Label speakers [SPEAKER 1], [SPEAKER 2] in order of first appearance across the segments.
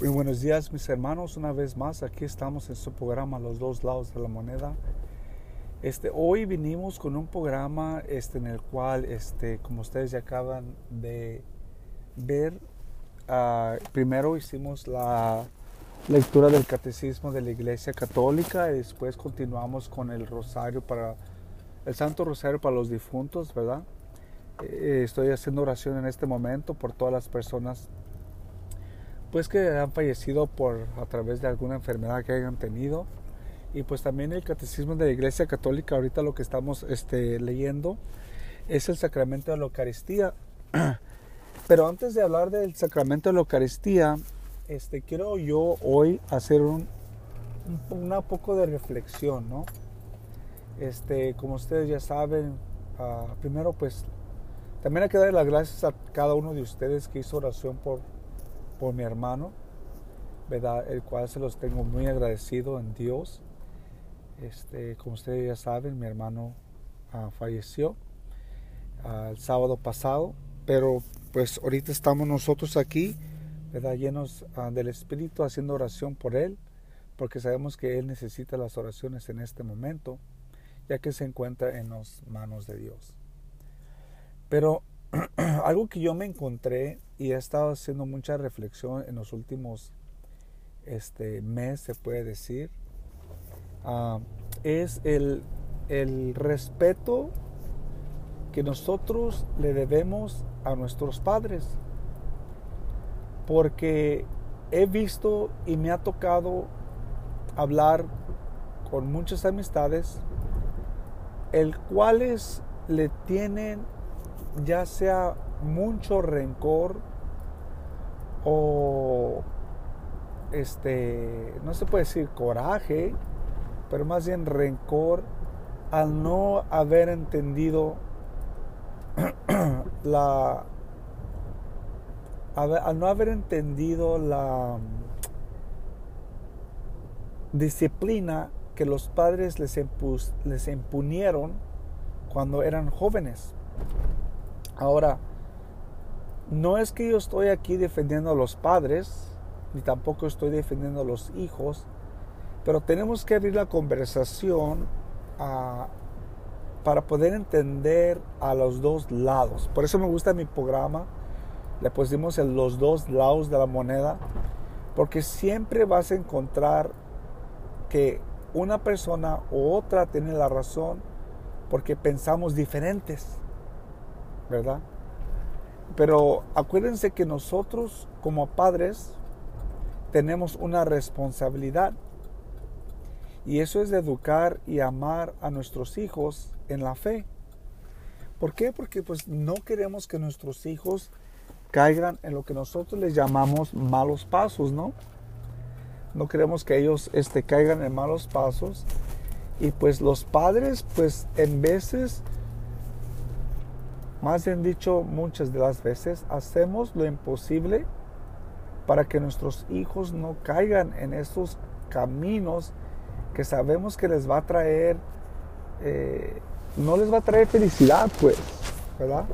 [SPEAKER 1] Muy buenos días mis hermanos, una vez más aquí estamos en su programa Los dos lados de la moneda. Este, hoy vinimos con un programa este, en el cual, este, como ustedes ya acaban de ver, uh, primero hicimos la lectura del catecismo de la Iglesia Católica y después continuamos con el rosario para el Santo Rosario para los difuntos, ¿verdad? Eh, estoy haciendo oración en este momento por todas las personas pues que han fallecido por a través de alguna enfermedad que hayan tenido. Y pues también el catecismo de la Iglesia Católica ahorita lo que estamos este, leyendo es el sacramento de la Eucaristía. Pero antes de hablar del sacramento de la Eucaristía este quiero yo hoy hacer un, un, poco de reflexión no este como ustedes ya saben uh, primero pues también hay que dar las gracias a cada uno de ustedes que hizo oración por por mi hermano, ¿verdad? El cual se los tengo muy agradecido en Dios. Este, como ustedes ya saben, mi hermano ah, falleció ah, el sábado pasado, pero pues ahorita estamos nosotros aquí, ¿verdad? Llenos ah, del Espíritu haciendo oración por él, porque sabemos que él necesita las oraciones en este momento, ya que se encuentra en las manos de Dios. Pero algo que yo me encontré y he estado haciendo mucha reflexión en los últimos este, mes, se puede decir, ah, es el, el respeto que nosotros le debemos a nuestros padres. Porque he visto y me ha tocado hablar con muchas amistades, el cuales le tienen ya sea mucho rencor o este, no se puede decir coraje, pero más bien rencor al no haber entendido la al no haber entendido la disciplina que los padres les, les impunieron cuando eran jóvenes. Ahora, no es que yo estoy aquí defendiendo a los padres, ni tampoco estoy defendiendo a los hijos, pero tenemos que abrir la conversación ah, para poder entender a los dos lados. Por eso me gusta mi programa, le pusimos en los dos lados de la moneda, porque siempre vas a encontrar que una persona u otra tiene la razón porque pensamos diferentes. ¿verdad? Pero acuérdense que nosotros como padres tenemos una responsabilidad y eso es educar y amar a nuestros hijos en la fe. ¿Por qué? Porque pues no queremos que nuestros hijos caigan en lo que nosotros les llamamos malos pasos, ¿no? No queremos que ellos este, caigan en malos pasos. Y pues los padres pues en veces más bien dicho, muchas de las veces hacemos lo imposible para que nuestros hijos no caigan en esos caminos que sabemos que les va a traer, eh, no les va a traer felicidad, pues, ¿verdad?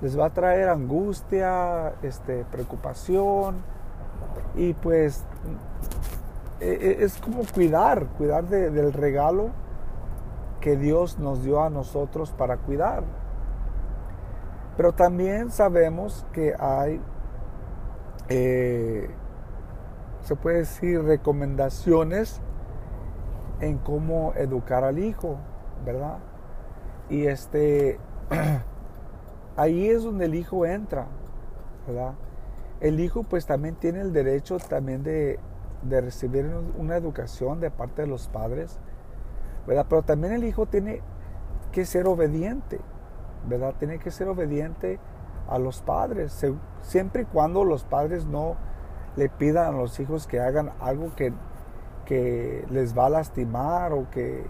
[SPEAKER 1] Les va a traer angustia, este, preocupación y pues e, e, es como cuidar, cuidar del regalo que Dios nos dio a nosotros para cuidar. Pero también sabemos que hay, eh, se puede decir, recomendaciones en cómo educar al hijo, ¿verdad? Y este, ahí es donde el hijo entra, ¿verdad? El hijo pues también tiene el derecho también de, de recibir una educación de parte de los padres, ¿verdad? Pero también el hijo tiene que ser obediente. ¿Verdad? Tiene que ser obediente a los padres, siempre y cuando los padres no le pidan a los hijos que hagan algo que, que les va a lastimar o que,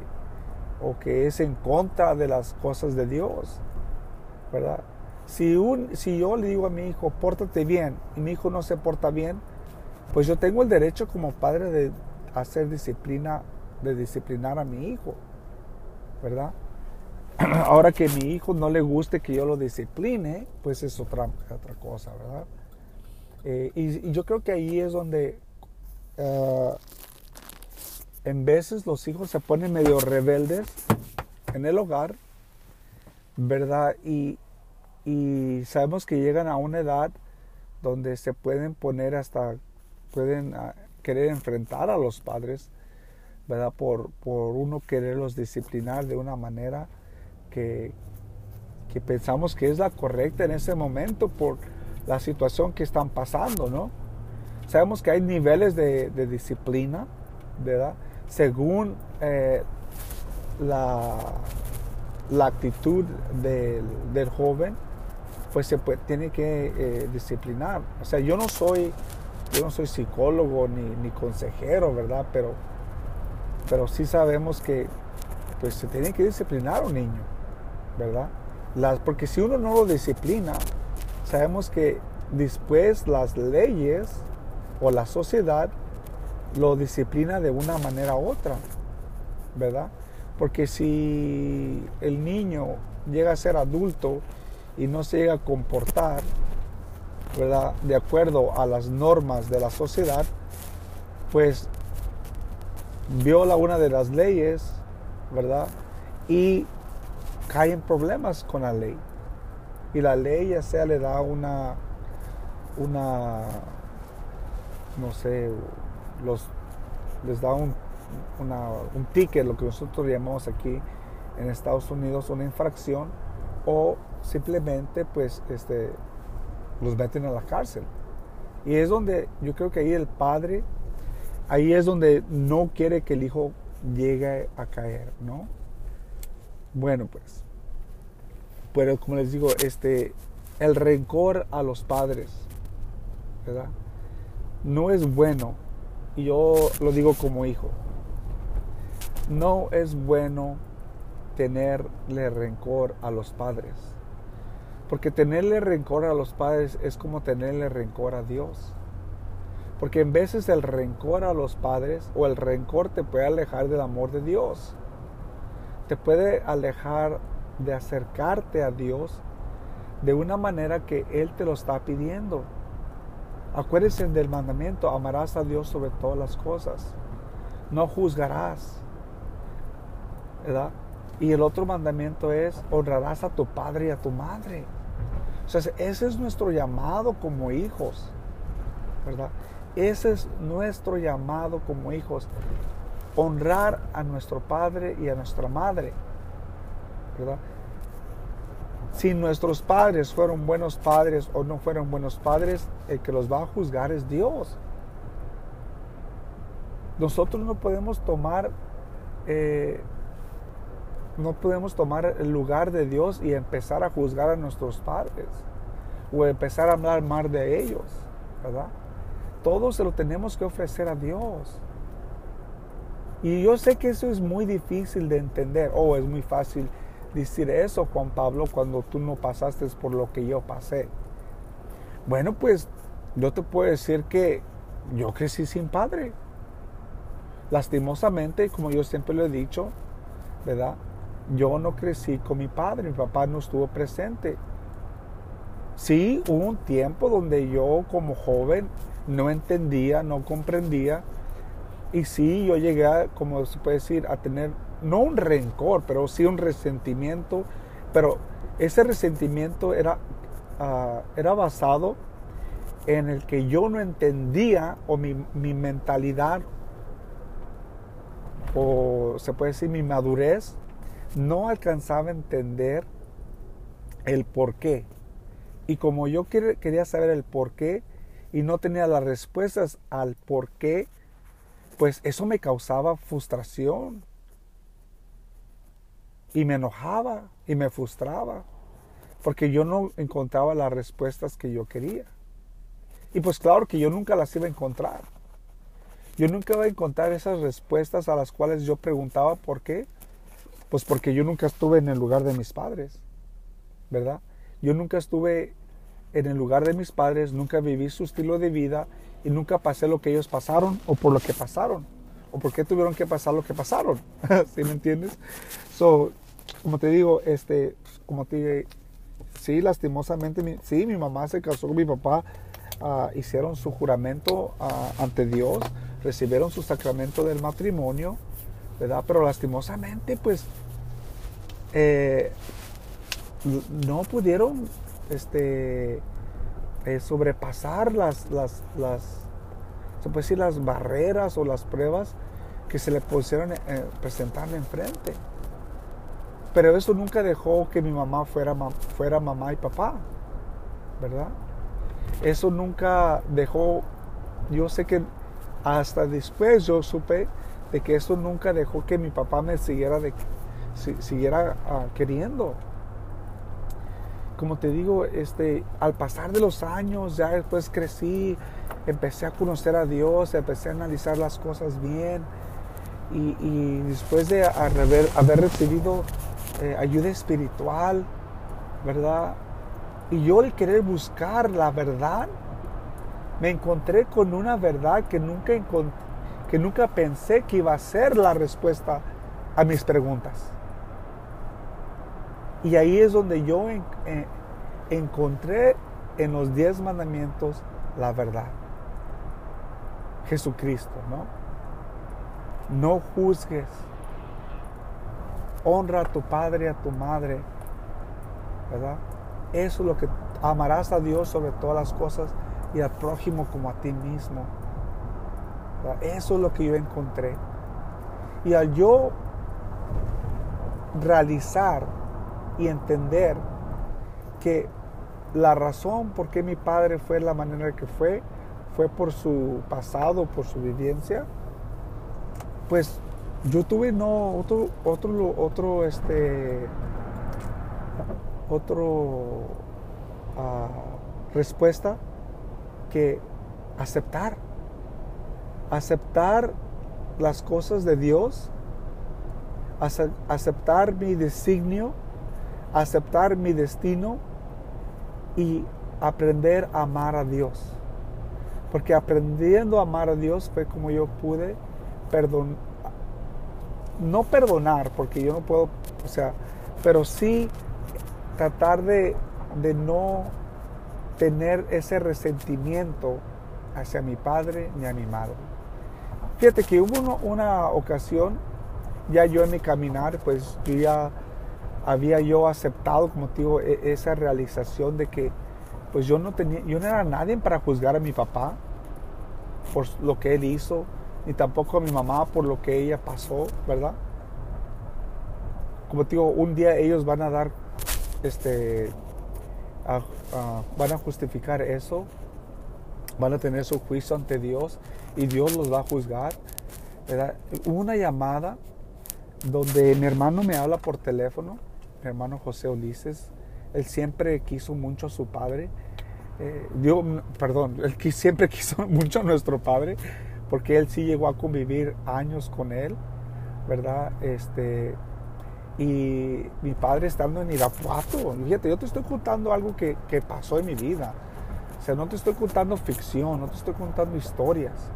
[SPEAKER 1] o que es en contra de las cosas de Dios, ¿verdad? Si, un, si yo le digo a mi hijo, pórtate bien, y mi hijo no se porta bien, pues yo tengo el derecho como padre de hacer disciplina, de disciplinar a mi hijo, ¿verdad? Ahora que mi hijo no le guste que yo lo discipline, pues es otra, cosa, ¿verdad? Eh, y, yo creo que ahí es donde ah, en veces los hijos se ponen medio rebeldes en el hogar, ¿verdad? Y, y sabemos que llegan a una edad donde se pueden poner hasta, pueden ah, querer enfrentar a los padres, ¿verdad? Por, por uno quererlos disciplinar de una manera que, pensamos que es la correcta en ese momento por la situación que están pasando, ¿no? Sabemos que hay niveles de, disciplina, ¿verdad? Según eh, la, actitud del, joven, pues se tiene que eh, disciplinar. O sea, yo no soy, yo no soy psicólogo ni, consejero, ¿verdad? Pero, pero sí sabemos que pues se tiene que disciplinar un niño, ¿verdad? Las, porque si uno no lo disciplina, sabemos que después las leyes o la sociedad lo disciplina de una manera u otra, ¿verdad? Porque si el niño llega a ser adulto y no se llega a comportar, ¿verdad? De acuerdo a las normas de la sociedad, pues viola una de las leyes, ¿verdad? Y cae en problemas con la ley y la ley ya sea le da una, una, no sé, los, les da un, un ticket, lo que nosotros llamamos aquí en Estados Unidos una infracción, o simplemente pues este, los meten a la cárcel. Y es donde yo creo que ahí el padre, ahí es donde no quiere que el hijo llegue a caer, ¿no? Bueno, pues pero como les digo, este, el rencor a los padres, ¿verdad? No es bueno. Y yo lo digo como hijo. No es bueno tenerle rencor a los padres. Porque tenerle rencor a los padres es como tenerle rencor a Dios. Porque en veces el rencor a los padres o el rencor te puede alejar del amor de Dios. Te puede alejar de acercarte a Dios de una manera que Él te lo está pidiendo. Acuérdense del mandamiento, amarás a Dios sobre todas las cosas. No juzgarás. ¿Verdad? Y el otro mandamiento es, honrarás a tu padre y a tu madre. O sea, ese es nuestro llamado como hijos. ¿Verdad? Ese es nuestro llamado como hijos. Honrar a nuestro padre y a nuestra madre. Si nuestros padres fueron buenos padres o no fueron buenos padres, el que los va a juzgar es Dios. Nosotros no podemos tomar, eh, no podemos tomar el lugar de Dios y empezar a juzgar a nuestros padres o empezar a hablar mal de ellos, ¿verdad? Todo se lo tenemos que ofrecer a Dios. Y yo sé que eso es muy difícil de entender, o es muy fácil decir eso, Juan Pablo, cuando tú no pasaste por lo que yo pasé? Bueno, pues yo te puedo decir que yo crecí sin padre. Lastimosamente, como yo siempre lo he dicho, ¿verdad? Yo no crecí con mi padre, mi papá no estuvo presente. Sí, hubo un tiempo donde yo como joven no entendía, no comprendía. Y sí, yo llegué, como se puede decir, a tener no un rencor, pero sí un resentimiento, pero ese resentimiento era, ah, era basado en el que yo no entendía o mi, mi, mentalidad o se puede decir mi madurez no alcanzaba a entender el por qué. Y como yo quería saber el por qué y no tenía las respuestas al por qué, pues eso me causaba frustración, y me enojaba y me frustraba porque yo no encontraba las respuestas que yo quería. Y pues claro que yo nunca las iba a encontrar. Yo nunca iba a encontrar esas respuestas a las cuales yo preguntaba por qué. Pues porque yo nunca estuve en el lugar de mis padres, ¿verdad? Yo nunca estuve en el lugar de mis padres, nunca viví su estilo de vida y nunca pasé lo que ellos pasaron o por lo que pasaron o por qué tuvieron que pasar lo que pasaron. ¿Sí me entiendes? So, como te digo, este, como te dije, sí, lastimosamente, sí, mi mamá se casó con mi papá ah, hicieron su juramento ah, ante Dios, recibieron su sacramento del matrimonio, ¿verdad? Pero lastimosamente, pues, eh, no pudieron este, eh, sobrepasar las, las, las, se puede decir, las barreras o las pruebas que se le pusieron eh, enfrente. Pero eso nunca dejó que mi mamá fuera, fuera mamá y papá, ¿verdad? Eso nunca dejó, yo sé que hasta después yo supe de que eso nunca dejó que mi papá me siguiera, de, siguiera ah, queriendo. Como te digo, este, al pasar de los años, ya después crecí, empecé a conocer a Dios, empecé a analizar las cosas bien. Y, después de haber, recibido eh, ayuda espiritual, ¿verdad? Y yo el querer buscar la verdad, me encontré con una verdad que nunca, que nunca pensé que iba a ser la respuesta a mis preguntas. Y ahí es donde yo encontré en los diez mandamientos la verdad. Jesucristo, ¿no? No juzgues. Honra a tu padre y a tu madre, ¿verdad? Eso es lo que amarás a Dios sobre todas las cosas y al prójimo como a ti mismo. Eso es lo que yo encontré. Y al yo realizar y entender que la razón por qué mi padre fue la manera que fue, fue por su pasado, por su vivencia, pues yo tuve no otro, otro, otro, este, otro ah, respuesta que aceptar, aceptar las cosas de Dios, aceptar mi designio, aceptar mi destino y aprender a amar a Dios. Porque aprendiendo a amar a Dios fue como yo pude perdonar, no perdonar, porque yo no puedo, o sea, pero sí tratar de, de no tener ese resentimiento hacia mi padre ni a mi madre. Fíjate que hubo una ocasión, ya yo en mi caminar, pues yo ya había yo aceptado, como digo, e, esa realización de que pues yo no tenía, yo no era nadie para juzgar a mi papá por lo que él hizo, ni tampoco a mi mamá por lo que ella pasó, ¿verdad? Como digo, un día ellos van a dar, este, van a justificar eso, van a tener su juicio ante Dios y Dios los va a juzgar. ¿verdad? Una llamada donde mi hermano me habla por teléfono, hermano José Ulises, él siempre quiso mucho a su padre, eh, perdón, él siempre quiso mucho a nuestro padre, porque él sí llegó a convivir años con él, ¿verdad? Este, y mi padre estando en Irapuato, fíjate, yo te estoy contando algo que, que pasó en mi vida. O sea, no te estoy contando ficción, no te estoy contando historias.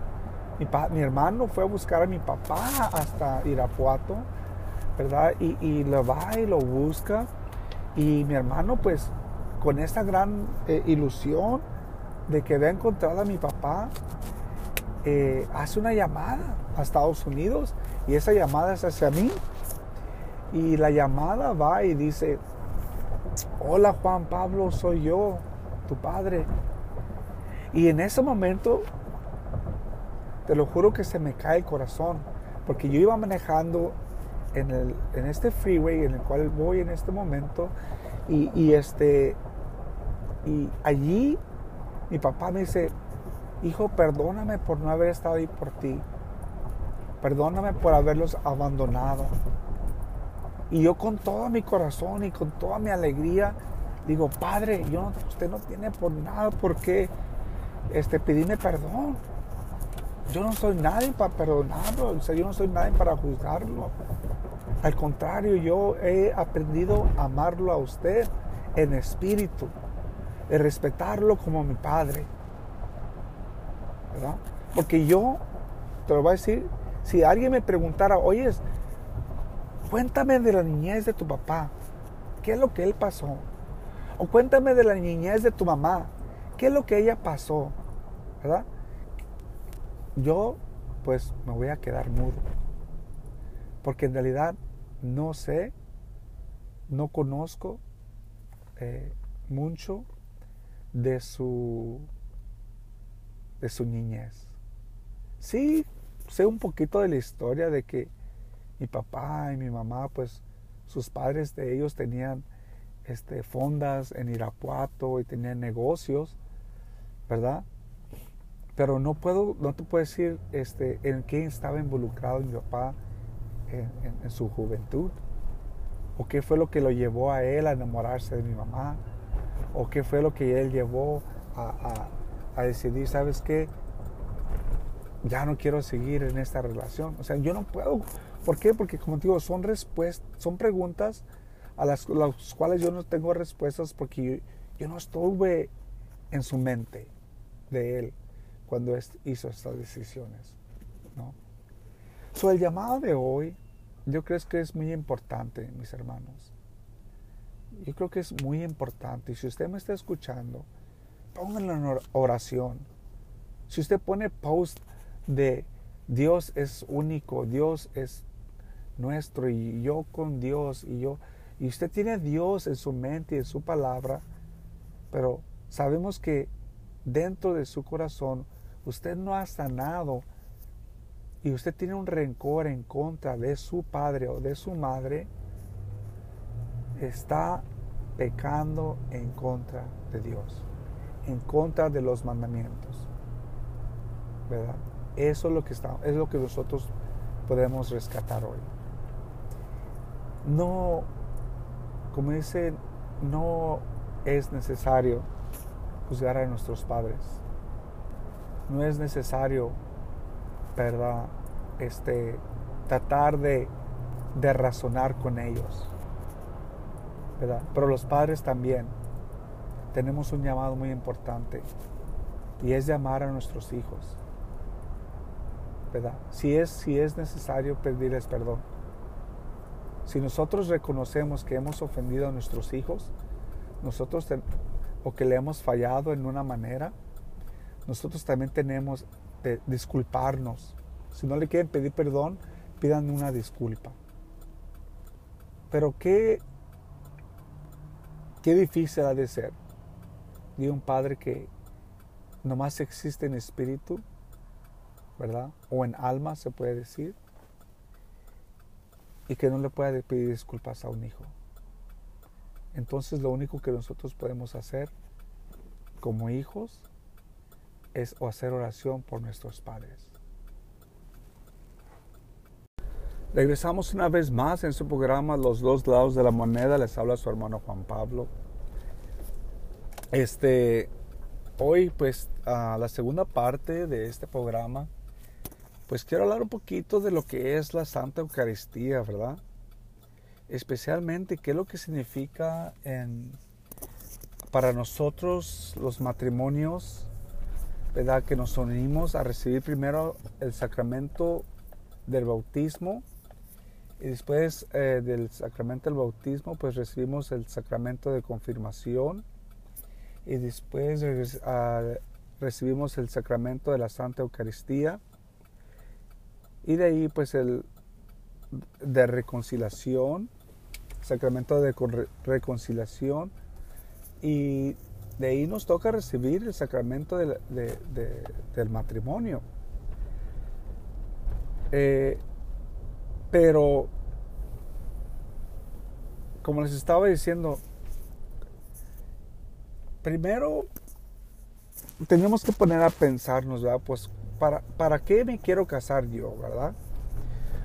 [SPEAKER 1] Mi, mi hermano fue a buscar a mi papá hasta Irapuato, ¿verdad? Y, y lo va y lo busca. Y mi hermano, pues, con esta gran eh, ilusión de que vea encontrado a mi papá, eh, hace una llamada a Estados Unidos y esa llamada es hacia mí y la llamada va y dice, hola Juan Pablo, soy yo, tu padre. Y en ese momento, te lo juro que se me cae el corazón, porque yo iba manejando en, el, en este freeway en el cual voy en este momento, y, este, y allí mi papá me dice, hijo, perdóname por no haber estado ahí por ti, perdóname por haberlos abandonado y yo con todo mi corazón y con toda mi alegría digo, Padre, yo, usted no tiene por nada por qué este, pedirme perdón. Yo no soy nadie para perdonarlo, o sea, yo no soy nadie para juzgarlo. Al contrario, yo he aprendido a amarlo a usted en espíritu, de respetarlo como mi Padre. ¿Verdad? Porque yo, te lo voy a decir, si alguien me preguntara, oye, Cuéntame de la niñez de tu papá. ¿Qué es lo que él pasó? O cuéntame de la niñez de tu mamá. ¿Qué es lo que ella pasó? ¿Verdad? Yo pues me voy a quedar mudo. Porque en realidad no sé, no conozco eh, mucho de su, de niñez. Sí, sé un poquito de la historia de que mi papá y mi mamá, pues sus padres de ellos tenían este, fondas en Irapuato y tenían negocios, ¿verdad? Pero no puedo, no te puedo decir este, en qué estaba involucrado mi papá en, su juventud, o qué fue lo que lo llevó a él a enamorarse de mi mamá, o qué fue lo que él llevó a, a decidir, ¿sabes qué? Ya no quiero seguir en esta relación. O sea, yo no puedo. ¿Por qué? Porque como te digo, son, respuestas, son preguntas a las, cuales yo no tengo respuestas porque yo, no estuve en su mente de él cuando hizo estas decisiones. ¿no? So, el llamado de hoy, yo creo que es muy importante, mis hermanos. Yo creo que es muy importante. Y si usted me está escuchando, pónganlo en oración. Si usted pone post de Dios es único, Dios es nuestro y yo con Dios y yo y usted tiene a Dios en su mente y en su palabra, pero sabemos que dentro de su corazón usted no ha sanado y usted tiene un rencor en contra de su padre o de su madre, está pecando en contra de Dios, en contra de los mandamientos. ¿Verdad? Eso es lo que está, es lo que nosotros podemos rescatar hoy. No como dice, no es necesario juzgar a nuestros padres. No es necesario, ¿verdad? Este, tratar de, de razonar con ellos. Pero los padres también tenemos un llamado muy importante y es llamar a nuestros hijos. ¿verdad? Si es, si es necesario pedirles perdón. Si nosotros reconocemos que hemos ofendido a nuestros hijos, nosotros o que le hemos fallado en una manera, nosotros también tenemos disculparnos. Si no le quieren pedir perdón, pidan una disculpa. Pero qué, qué difícil ha de ser de un padre que nomás existe en espíritu, ¿verdad? O en alma se puede decir y que no le pueda pedir disculpas a un hijo. Entonces lo único que nosotros podemos hacer como hijos es hacer oración por nuestros padres. Regresamos una vez más en su programa Los dos lados de la moneda. Les habla su hermano Juan Pablo. Este, hoy pues a la segunda parte de este programa pues quiero hablar un poquito de lo que es la Santa Eucaristía, ¿verdad? Especialmente qué es lo que significa para nosotros los matrimonios, Que nos unimos a recibir primero el sacramento del bautismo y después eh, del sacramento del bautismo pues recibimos el sacramento de confirmación y después recibimos el sacramento de la Santa Eucaristía y de ahí pues el de reconciliación, sacramento de reconciliación. Y de ahí nos toca recibir el sacramento del matrimonio. Eh, pero, como les estaba diciendo, primero tenemos que poner a pensarnos, ¿verdad? Pues ¿para, qué me quiero casar yo, verdad?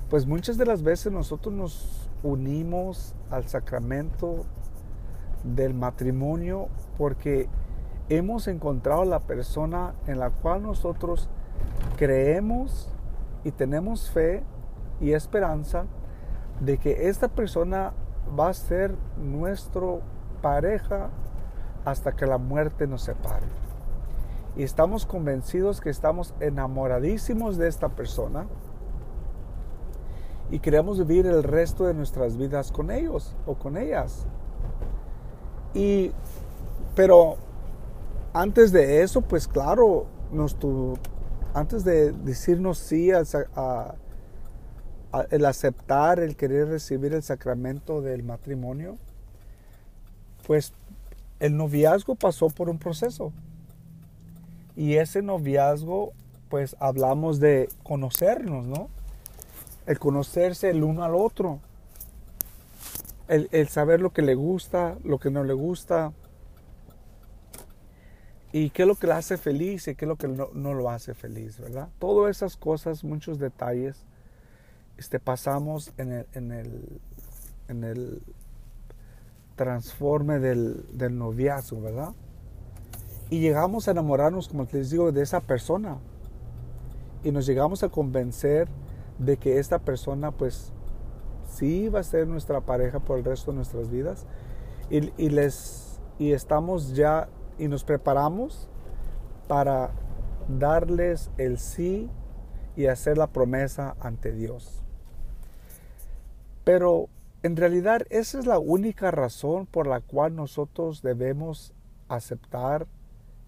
[SPEAKER 1] Pues muchas de las veces nosotros nos unimos al sacramento del matrimonio porque hemos encontrado la persona en la cual nosotros creemos y tenemos fe y esperanza de que esta persona va a ser nuestro pareja hasta que la muerte nos separe y estamos convencidos que estamos enamoradísimos de esta persona y queremos vivir el resto de nuestras vidas con ellos o con ellas. Y, pero antes de eso, pues claro, antes de decirnos sí a, el aceptar, el querer recibir el sacramento del matrimonio, pues el noviazgo pasó por un proceso. Y ese noviazgo, pues hablamos de conocernos, ¿no? El conocerse el uno al otro. El, saber lo que le gusta, lo que no le gusta. Y qué es lo que le hace feliz y qué es lo que no, no lo hace feliz, ¿verdad? Todas esas cosas, muchos detalles, este, pasamos en el, en el, en el transforme del, del noviazgo, ¿verdad? Y llegamos a enamorarnos, como les digo, de esa persona. Y nos llegamos a convencer de que esta persona, pues, sí va a ser nuestra pareja por el resto de nuestras vidas. Y, y les, y estamos ya, y nos preparamos para darles el sí y hacer la promesa ante Dios. Pero en realidad esa es la única razón por la cual nosotros debemos aceptar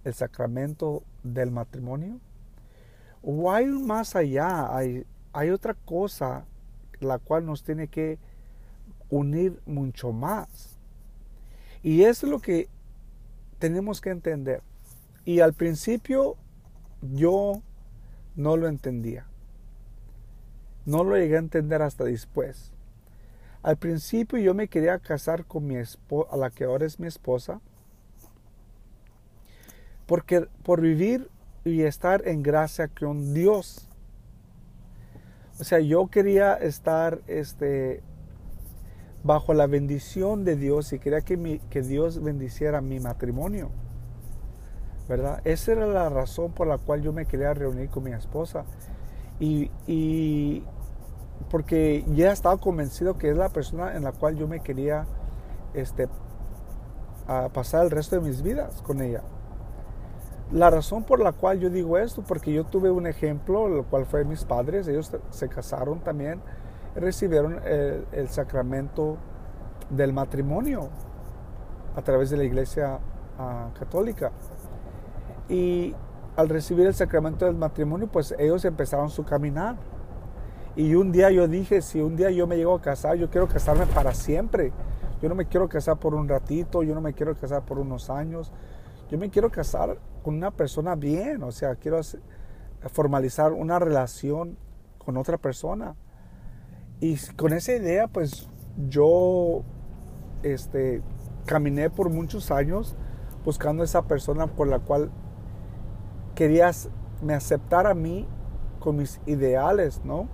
[SPEAKER 1] el sacramento del matrimonio? ¿O hay más allá? Hay, hay otra cosa la cual nos tiene que unir mucho más. Y es lo que tenemos que entender. Y al principio yo no lo entendía. No lo llegué a entender hasta después. Al principio yo me quería casar con mi esposa, a la que ahora es mi esposa, porque por vivir y estar en gracia con Dios. O sea, yo quería estar este, bajo la bendición de Dios y quería que, que Dios bendiciera mi matrimonio. ¿Verdad? Esa era la razón por la cual yo me quería reunir con mi esposa. Y, y porque ya estaba convencido que es la persona en la cual yo me quería este, pasar el resto de mis vidas con ella. La razón por la cual yo digo esto, porque yo tuve un ejemplo, el cual fue mis padres, ellos se casaron también, recibieron el, sacramento del matrimonio a través de la iglesia ah, católica. Y al recibir el sacramento del matrimonio, pues ellos empezaron su caminar. Y un día yo dije, si un día yo me llego a casar, yo quiero casarme para siempre. Yo no me quiero casar por un ratito, yo no me quiero casar por unos años. Yo me quiero casar una persona bien, o sea, quiero formalizar una relación con otra persona. Y con esa idea, pues yo este, caminé por muchos años buscando esa persona por la cual querías me aceptar a mí con mis ideales, ¿no?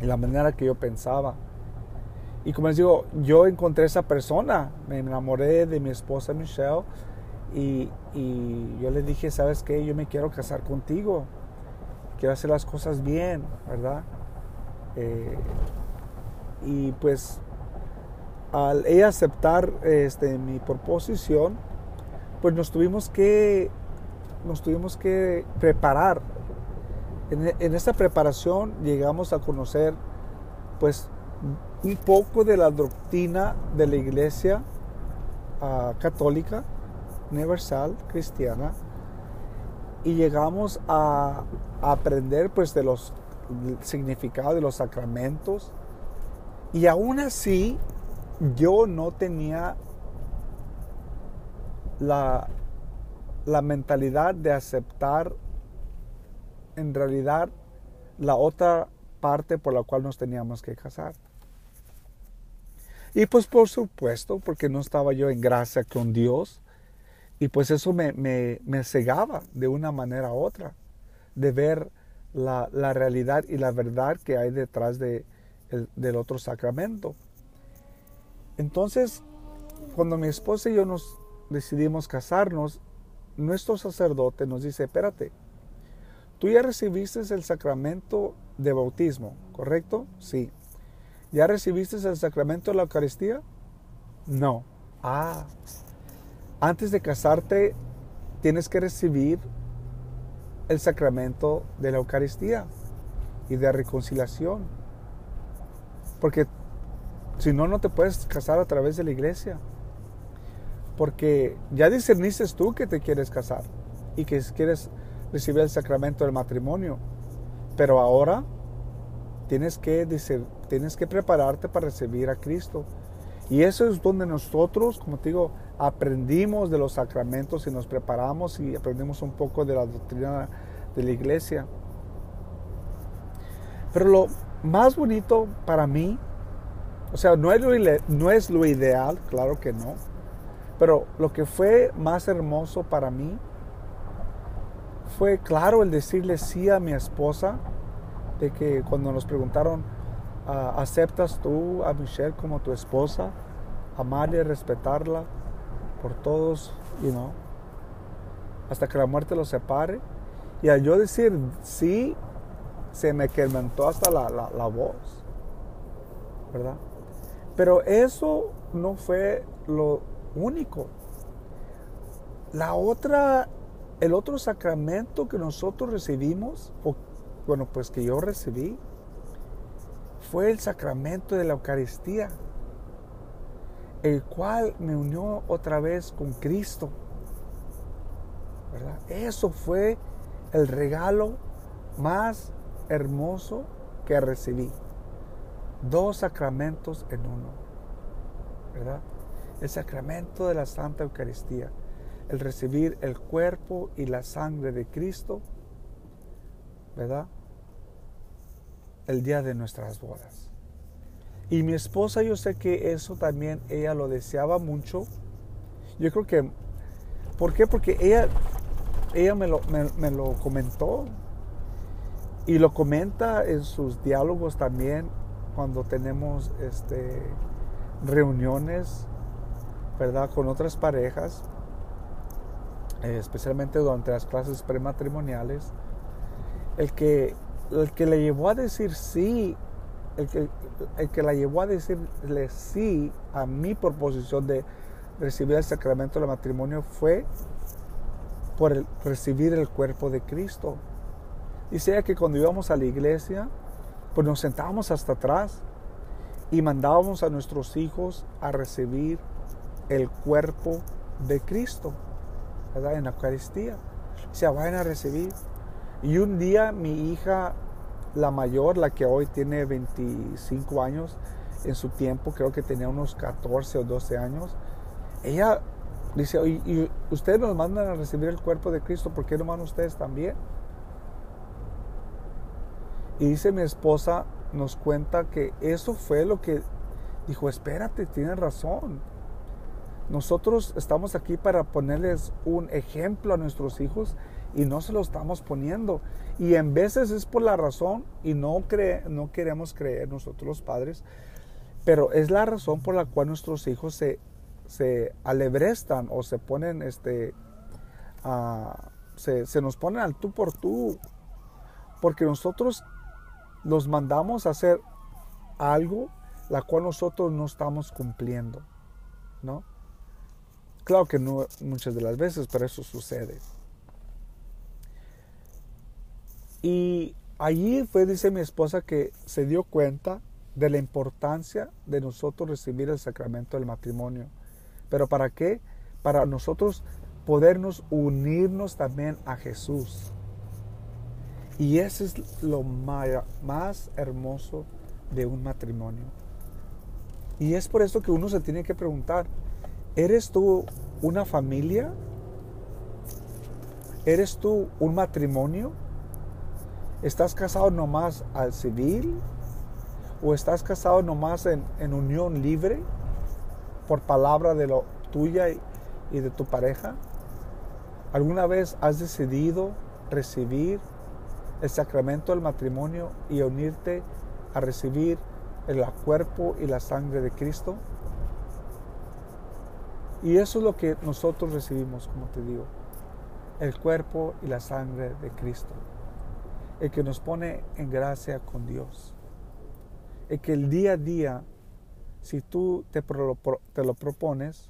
[SPEAKER 1] Y la manera que yo pensaba. Y como les digo, yo encontré esa persona, me enamoré de mi esposa Michelle y, yo le dije, ¿sabes qué? Yo me quiero casar contigo. Quiero hacer las cosas bien, ¿verdad? Eh, y pues al ella aceptar este, mi proposición, pues nos tuvimos que, nos tuvimos que preparar. En, en esta preparación llegamos a conocer pues un poco de la doctrina de la iglesia uh, católica universal cristiana y llegamos a, aprender pues de los significados de los sacramentos y aún así yo no tenía la, la mentalidad de aceptar en realidad la otra parte por la cual nos teníamos que casar. Y pues por supuesto, porque no estaba yo en gracia con Dios, y pues eso me, me, cegaba de una manera u otra, de ver la, realidad y la verdad que hay detrás de, del otro sacramento. Entonces, cuando mi esposa y yo nos decidimos casarnos, nuestro sacerdote nos dice, espérate, tú ya recibiste el sacramento de bautismo, ¿correcto? Sí. ¿Ya recibiste el sacramento de la Eucaristía? No. Ah, antes de casarte tienes que recibir el sacramento de la Eucaristía y de reconciliación. Porque si no, no te puedes casar a través de la iglesia. Porque ya discerniste tú que te quieres casar y que quieres recibir el sacramento del matrimonio. Pero ahora tienes que, tienes que prepararte para recibir a Cristo. Y eso es donde nosotros, como te digo, aprendimos de los sacramentos y nos preparamos y aprendimos un poco de la doctrina de la iglesia. Pero lo más bonito para mí, o sea, no es lo, ideal, claro que no, pero lo que fue más hermoso para mí fue, claro, el decirle sí a mi esposa, de que cuando nos preguntaron, ah, ¿aceptas tú a Michelle como tu esposa? Amarla y respetarla por todos, y no, hasta que la muerte los separe. Y al yo decir sí, se me quementó hasta la, la voz, ¿verdad? Pero eso no fue lo único. La otra, el otro sacramento que nosotros recibimos, o bueno, pues que yo recibí, fue el sacramento de la Eucaristía, el cual me unió otra vez con Cristo. ¿verdad? Eso fue el regalo más hermoso que recibí. Dos sacramentos en uno. ¿Verdad? El sacramento de la Santa Eucaristía. El recibir el cuerpo y la sangre de Cristo. ¿Verdad? El día de nuestras bodas. Y mi esposa, yo sé que eso también ella lo deseaba mucho. Yo creo que, ¿por qué? Porque ella ella me lo, me, lo comentó y lo comenta en sus diálogos también cuando tenemos este, reuniones, ¿verdad? Con otras parejas, eh, especialmente durante las clases prematrimoniales. El que, el que le llevó a decir sí, el que, el que la llevó a decirle sí a mi proposición de recibir el sacramento del matrimonio fue por recibir el cuerpo de Cristo. Dice que cuando íbamos a la iglesia, pues nos sentábamos hasta atrás y mandábamos a nuestros hijos a recibir el cuerpo de Cristo. En la Eucaristía. Se vayan a recibir. Y un día mi hija, la mayor, la que hoy tiene 25 años, en su tiempo creo que tenía unos 14 o 12 años, ella Dice, y, ustedes nos mandan a recibir el cuerpo de Cristo, ¿por qué no mandan ustedes también? Y dice mi esposa, nos cuenta que eso fue lo que dijo, espérate, tienes razón. Nosotros estamos aquí para ponerles un ejemplo a nuestros hijos y no se lo estamos poniendo. Y en veces es por la razón y no, cree, no queremos creer nosotros los padres, pero es la razón por la cual nuestros hijos se se alebrestan o se ponen, este, se, nos ponen al tú por tú, porque nosotros los mandamos a hacer algo la cual nosotros no estamos cumpliendo, ¿no? Claro que no muchas de las veces, pero eso sucede. Y allí fue, dice mi esposa, que se dio cuenta de la importancia de nosotros recibir el sacramento del matrimonio. ¿Pero para qué? Para nosotros podernos unirnos también a Jesús. Y ese es lo más hermoso de un matrimonio. Y es por eso que uno se tiene que preguntar, ¿eres tú una familia? ¿Eres tú un matrimonio? ¿Estás casado nomás al civil? ¿O estás casado nomás en, en unión libre? por palabra de lo tuya y, de tu pareja? ¿Alguna vez has decidido recibir el sacramento del matrimonio y unirte a recibir el cuerpo y la sangre de Cristo? Y eso es lo que nosotros recibimos, como te digo, el cuerpo y la sangre de Cristo, el que nos pone en gracia con Dios, el que el día a día si tú te, lo propones,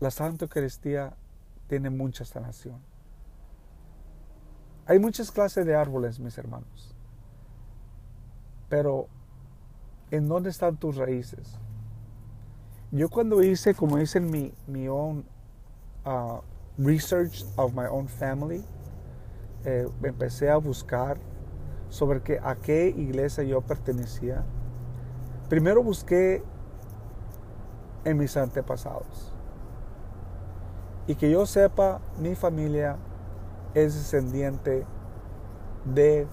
[SPEAKER 1] la Santa Eucaristía tiene mucha sanación. Hay muchas clases de árboles, mis hermanos. Pero, ¿en dónde están tus raíces? yo cuando hice, como hice mi, mi own uh, research of my own family, eh, empecé a buscar sobre a qué iglesia yo pertenecía. Primero busqué en mis antepasados. Y que yo sepa, mi familia es descendiente de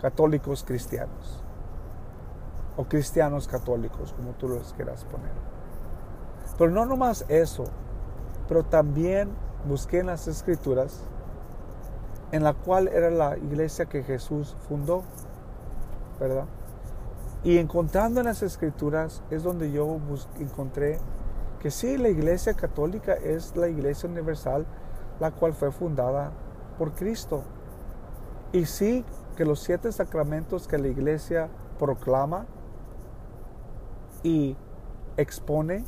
[SPEAKER 1] católicos cristianos o cristianos católicos, como tú los quieras poner. Pero no nomás eso, pero también busqué en las escrituras en la cual era la iglesia que Jesús fundó, ¿verdad? Y encontrando en las escrituras es donde yo encontré que sí, la iglesia católica es la iglesia universal, la cual fue fundada por Cristo. Y sí, que los siete sacramentos que la iglesia proclama y expone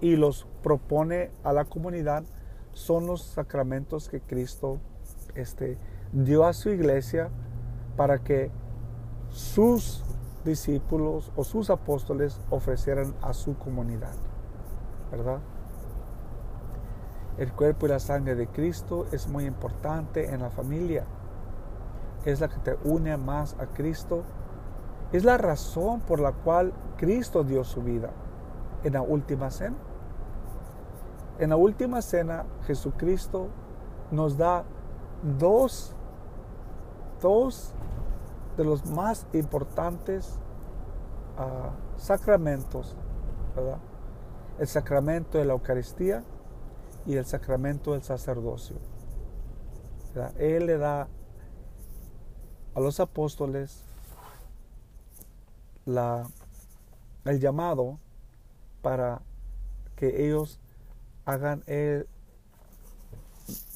[SPEAKER 1] y los propone a la comunidad son los sacramentos que Cristo este, dio a su iglesia para que sus discípulos o sus apóstoles ofrecieran a su comunidad. ¿Verdad? El cuerpo y la sangre de Cristo es muy importante en la familia. Es la que te une más a Cristo. Es la razón por la cual Cristo dio su vida en la última cena. En la última cena, Jesucristo nos da dos, dos de los más importantes ah, sacramentos. El sacramento de la Eucaristía y el sacramento del sacerdocio. Él le da a los apóstoles la, el llamado para que ellos hagan el,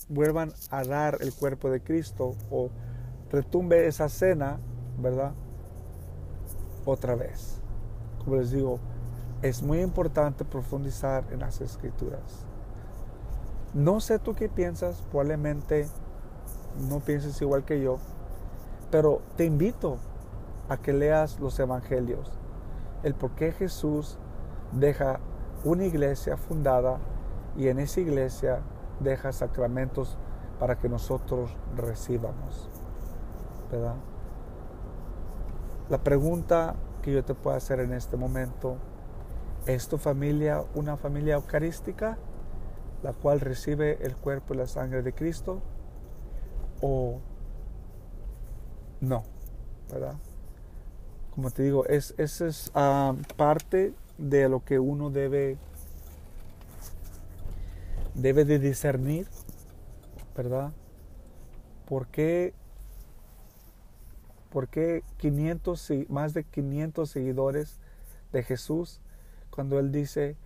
[SPEAKER 1] vuelvan a dar el cuerpo de Cristo o retumbe esa cena, ¿verdad? Otra vez. Como les digo, es muy importante profundizar en las escrituras. No sé tú qué piensas, probablemente no pienses igual que yo, pero te invito a que leas los evangelios, el por qué Jesús deja una iglesia fundada y en esa iglesia deja sacramentos para que nosotros recibamos. ¿Verdad? La pregunta que yo te puedo hacer en este momento, ¿es tu familia una familia eucarística, la cual recibe el cuerpo y la sangre de Cristo? ¿O no? ¿Verdad? Como te digo, es, esa es ah, parte de lo que uno debe debe de discernir, ¿verdad? ¿Por qué, por 500, más de 500 seguidores de Jesús cuando Él dice,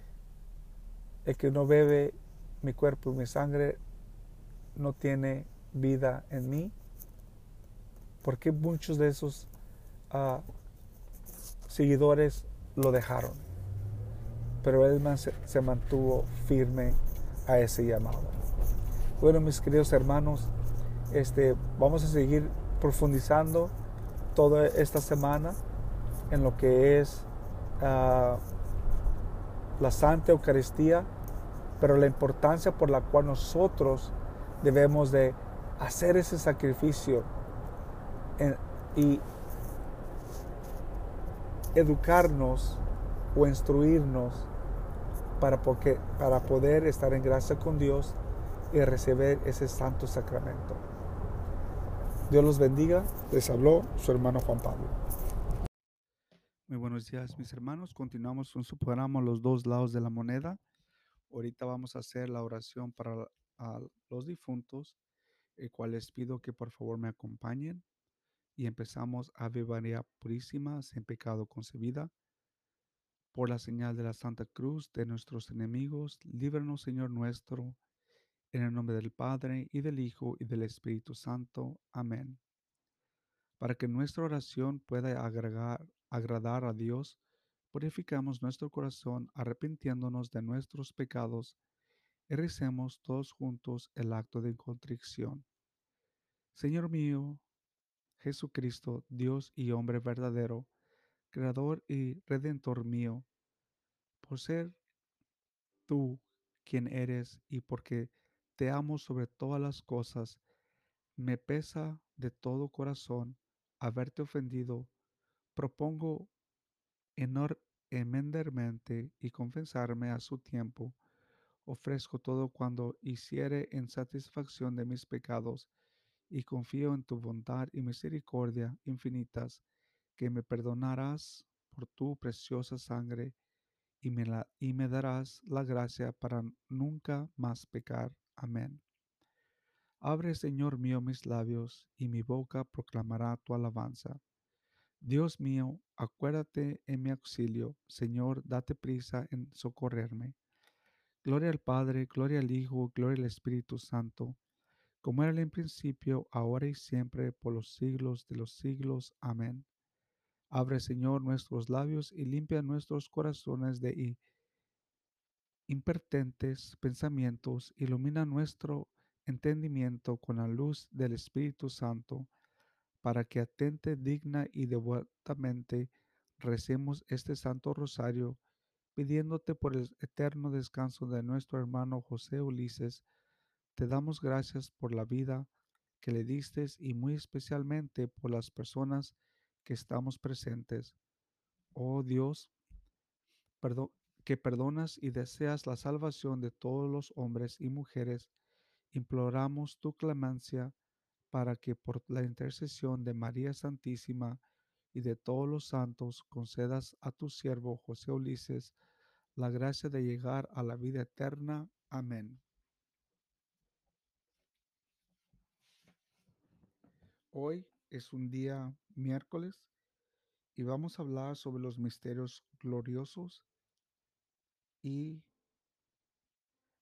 [SPEAKER 1] el que no bebe mi cuerpo y mi sangre no tiene vida en mí? ¿Por qué muchos de esos ah, seguidores lo dejaron? Pero Él se mantuvo firme a ese llamado. Bueno, mis queridos hermanos, este, vamos a seguir profundizando toda esta semana en lo que es ah, la Santa Eucaristía, pero la importancia por la cual nosotros debemos de hacer ese sacrificio y educarnos o instruirnos para, porque, para poder estar en gracia con Dios y recibir ese santo sacramento. Dios los bendiga. Les habló su hermano Juan Pablo. Muy buenos días, mis hermanos. Continuamos con su programa Los dos lados de la moneda. Ahorita vamos a hacer la oración para los difuntos, el cual les pido que por favor me acompañen. Y empezamos a María Purísima, sin pecado concebida por la señal de la Santa Cruz de nuestros enemigos, líbranos, Señor nuestro, en el nombre del Padre, y del Hijo, y del Espíritu Santo. Amén. Para que nuestra oración pueda agradar a Dios, purificamos nuestro corazón arrepintiéndonos de nuestros pecados y recemos todos juntos el acto de contrición. Señor mío, Jesucristo, Dios y hombre verdadero, Creador y Redentor mío, por ser tú quien eres y porque te amo sobre todas las cosas, me pesa de todo corazón haberte ofendido. Propongo enmendarmente y confesarme a su tiempo. Ofrezco todo cuando hiciere en satisfacción de mis pecados y confío en tu bondad y misericordia infinitas, que me perdonarás por tu preciosa sangre y me, la, y me darás la gracia para nunca más pecar. Amén. Abre, Señor mío, mis labios, y mi boca proclamará tu alabanza. Dios mío, acuérdate en mi auxilio. Señor, date prisa en socorrerme. Gloria al Padre, gloria al Hijo, gloria al Espíritu Santo, como era en principio, ahora y siempre, por los siglos de los siglos. Amén. Abre, Señor, nuestros labios y limpia nuestros corazones de impertentes pensamientos. Ilumina nuestro entendimiento con la luz del Espíritu Santo, para que atente, digna y devotamente recemos este Santo Rosario, pidiéndote por el eterno descanso de nuestro hermano José Ulises, te damos gracias por la vida que le diste y muy especialmente por las personas que estamos presentes. Oh Dios, perdón, que perdonas y deseas la salvación de todos los hombres y mujeres imploramos tu clemencia para que por la intercesión de María Santísima y de todos los santos concedas a tu siervo José Ulises la gracia de llegar a la vida eterna. Amén. Hoy es un día miércoles y vamos a hablar sobre los misterios gloriosos y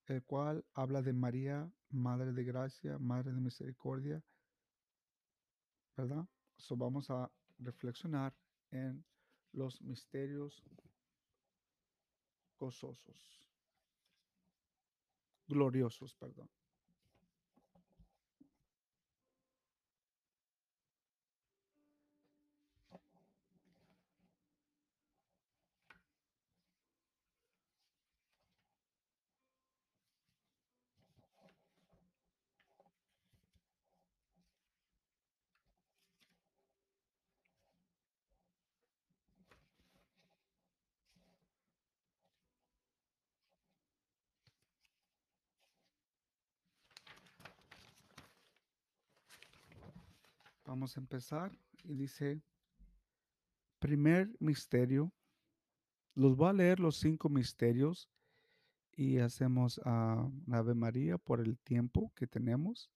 [SPEAKER 1] el cual habla de María, Madre de Gracia, Madre de Misericordia, ¿verdad? So vamos a reflexionar en los misterios gozosos, gloriosos, perdón. Vamos a empezar y dice, primer misterio, los voy a leer los cinco misterios y hacemos a Ave María por el tiempo que tenemos.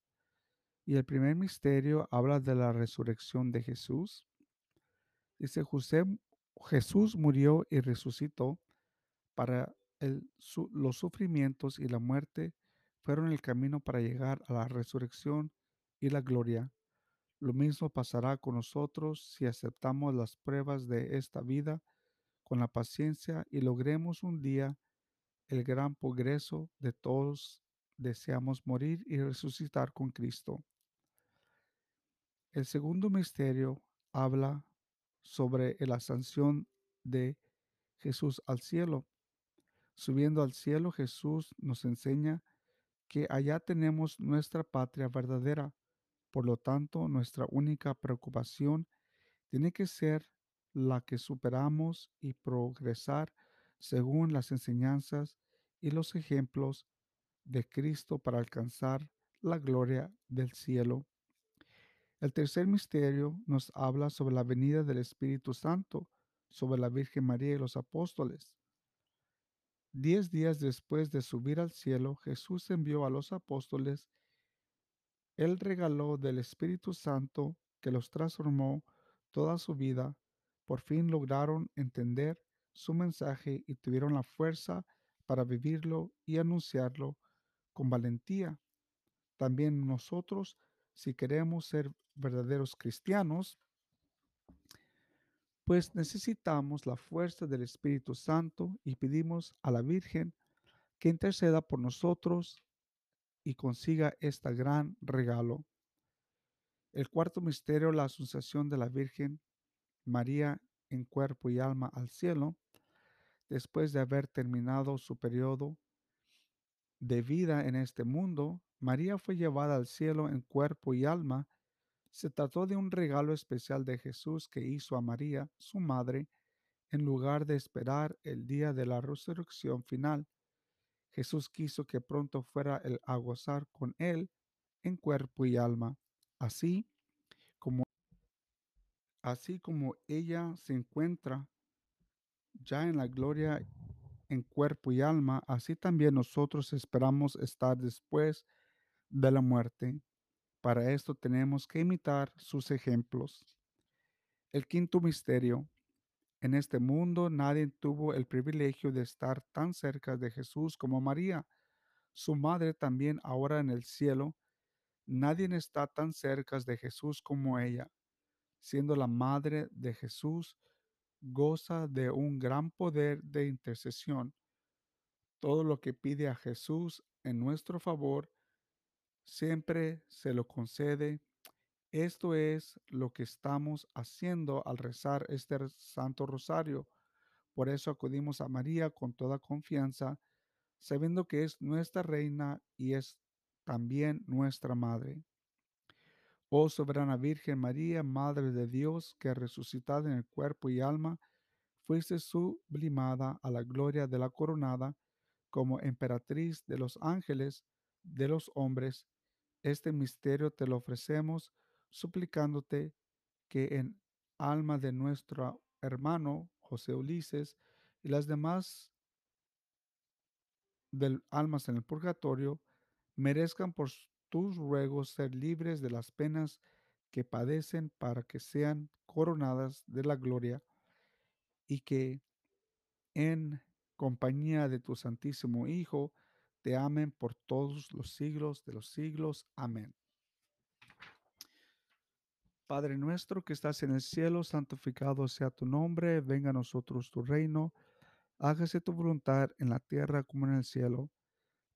[SPEAKER 1] Y el primer misterio habla de la resurrección de Jesús. Dice, José, Jesús murió y resucitó para el, los sufrimientos y la muerte fueron el camino para llegar a la resurrección y la gloria. Lo mismo pasará con nosotros si aceptamos las pruebas de esta vida con la paciencia y logremos un día el gran progreso de todos deseamos morir y resucitar con Cristo. El segundo misterio habla sobre la sanción de Jesús al cielo. Subiendo al cielo, Jesús nos enseña que allá tenemos nuestra patria verdadera por lo tanto, nuestra única preocupación tiene que ser la que superamos y progresar según las enseñanzas y los ejemplos de Cristo para alcanzar la gloria del cielo. El tercer misterio nos habla sobre la venida del Espíritu Santo sobre la Virgen María y los apóstoles. Diez días después de subir al cielo, Jesús envió a los apóstoles el regaló del Espíritu Santo que los transformó toda su vida. Por fin lograron entender su mensaje y tuvieron la fuerza para vivirlo y anunciarlo con valentía. También nosotros, si queremos ser verdaderos cristianos, pues necesitamos la fuerza del Espíritu Santo y pedimos a la Virgen que interceda por nosotros y consiga este gran regalo. El cuarto misterio, la asunción de la Virgen María en cuerpo y alma al cielo. después de haber terminado su periodo de vida en este mundo, María fue llevada al cielo en cuerpo y alma. Se trató de un regalo especial de Jesús que hizo a María, su madre, en lugar de esperar el día de la resurrección final. Jesús quiso que pronto fuera el a gozar con él en cuerpo y alma. Así como así como ella se encuentra ya en la gloria en cuerpo y alma, así también nosotros esperamos estar después de la muerte. Para esto tenemos que imitar sus ejemplos. El quinto misterio. En este mundo nadie tuvo el privilegio de estar tan cerca de Jesús como María, su madre también ahora en el cielo. Nadie está tan cerca de Jesús como ella. Siendo la madre de Jesús, goza de un gran poder de intercesión. Todo lo que pide a Jesús en nuestro favor, siempre se lo concede. Esto es lo que estamos haciendo al rezar este Santo Rosario. Por eso acudimos a María con toda confianza, sabiendo que es nuestra reina y es también nuestra madre. Oh soberana Virgen María, Madre de Dios, que resucitada en el cuerpo y alma, fuiste sublimada a la gloria de la coronada como emperatriz de los ángeles, de los hombres. Este misterio te lo ofrecemos, suplicándote que en alma de nuestro hermano José Ulises y las demás del almas en el purgatorio merezcan por tus ruegos ser libres de las penas que padecen para que sean coronadas de la gloria y que en compañía de tu Santísimo Hijo te amen por todos los siglos de los siglos. Amén. Padre nuestro que estás en el cielo, santificado sea tu nombre, venga a nosotros tu reino, hágase tu voluntad en la tierra como en el cielo.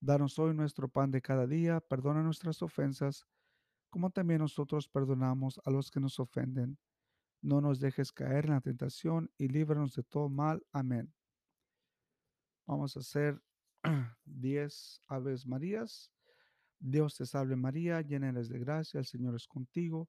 [SPEAKER 1] Danos hoy nuestro pan de cada día, perdona nuestras ofensas, como también nosotros perdonamos a los que nos ofenden. No nos dejes caer en la tentación y líbranos de todo mal. Amén. Vamos a hacer 10 Aves Marías. Dios te salve María, llena de gracia, el Señor es contigo.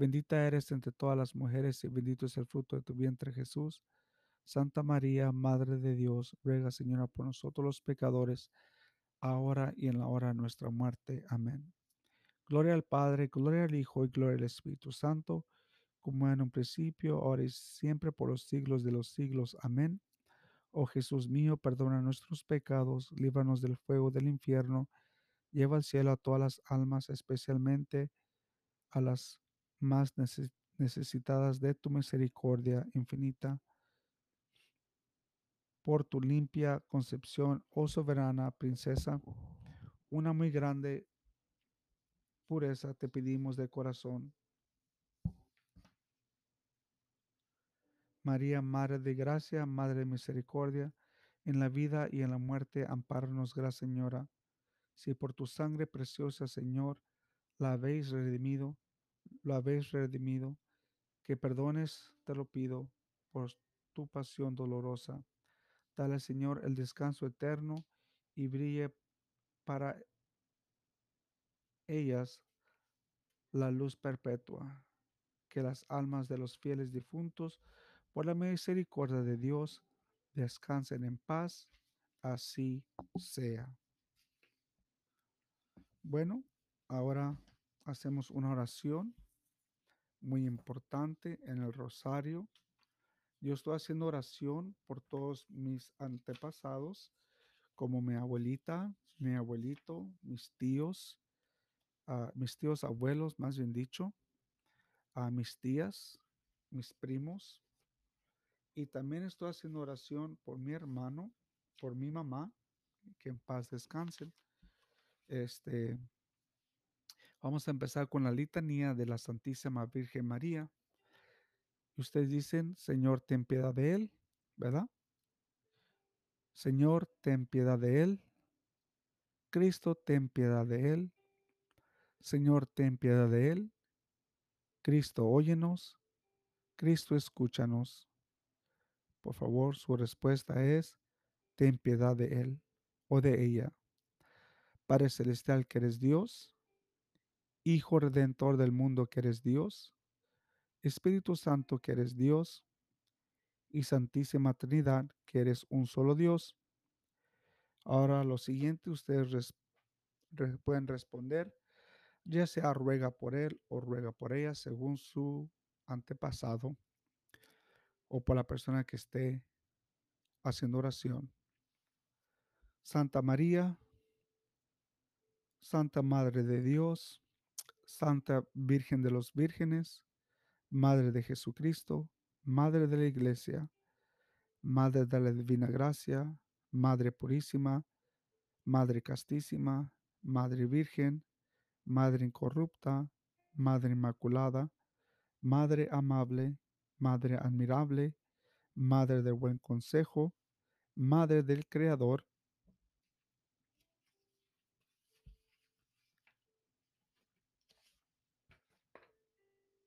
[SPEAKER 1] Bendita eres entre todas las mujeres y bendito es el fruto de tu vientre Jesús. Santa María, Madre de Dios, ruega Señora por nosotros los pecadores, ahora y en la hora de nuestra muerte. Amén. Gloria al Padre, gloria al Hijo y gloria al Espíritu Santo, como en un principio, ahora y siempre, por los siglos de los siglos. Amén. Oh Jesús mío, perdona nuestros pecados, líbranos del fuego del infierno, lleva al cielo a todas las almas, especialmente a las más necesitadas de tu misericordia infinita. Por tu limpia concepción, oh soberana princesa, una muy grande pureza te pedimos de corazón. María, Madre de Gracia, Madre de Misericordia, en la vida y en la muerte, amparanos, gran Señora. Si por tu sangre preciosa, Señor, la habéis redimido, lo habéis redimido, que perdones, te lo pido, por tu pasión dolorosa. Dale, Señor, el descanso eterno y brille para ellas la luz perpetua. Que las almas de los fieles difuntos por la misericordia de Dios, descansen en paz, así sea. Bueno, ahora hacemos una oración muy importante en el rosario. Yo estoy haciendo oración por todos mis antepasados, como mi abuelita, mi abuelito, mis tíos, uh, mis tíos abuelos, más bien dicho, a mis tías, mis primos, y también estoy haciendo oración por mi hermano, por mi mamá, que en paz descansen. Este, vamos a empezar con la litanía de la Santísima Virgen María. Ustedes dicen, Señor, ten piedad de él, ¿verdad? Señor, ten piedad de él. Cristo, ten piedad de él. Señor, ten piedad de él. Cristo, óyenos. Cristo, escúchanos. Por favor, su respuesta es, ten piedad de él o de ella. Padre Celestial que eres Dios, Hijo Redentor del mundo que eres Dios, Espíritu Santo que eres Dios, y Santísima Trinidad que eres un solo Dios. Ahora lo siguiente ustedes pueden responder, ya sea ruega por él o ruega por ella según su antepasado o por la persona que esté haciendo oración. Santa María, Santa Madre de Dios, Santa Virgen de los Vírgenes, Madre de Jesucristo, Madre de la Iglesia, Madre de la Divina Gracia, Madre Purísima, Madre Castísima, Madre Virgen, Madre Incorrupta, Madre Inmaculada, Madre Amable, Madre admirable, Madre del buen consejo, Madre del Creador,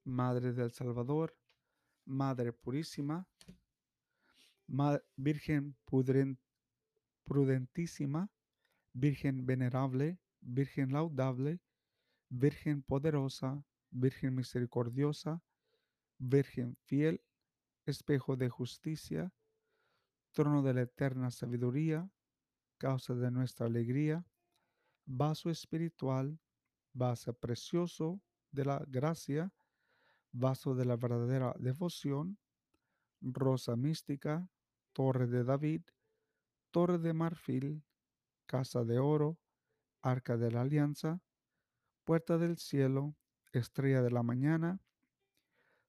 [SPEAKER 1] Madre del Salvador, Madre Purísima, Virgen prudentísima, Virgen venerable, Virgen laudable, Virgen poderosa, Virgen misericordiosa, Virgen fiel, espejo de justicia, trono de la eterna sabiduría, causa de nuestra alegría, vaso espiritual, vaso precioso de la gracia, vaso de la verdadera devoción, rosa mística, torre de David, torre de marfil, casa de oro, arca de la alianza, puerta del cielo, estrella de la mañana,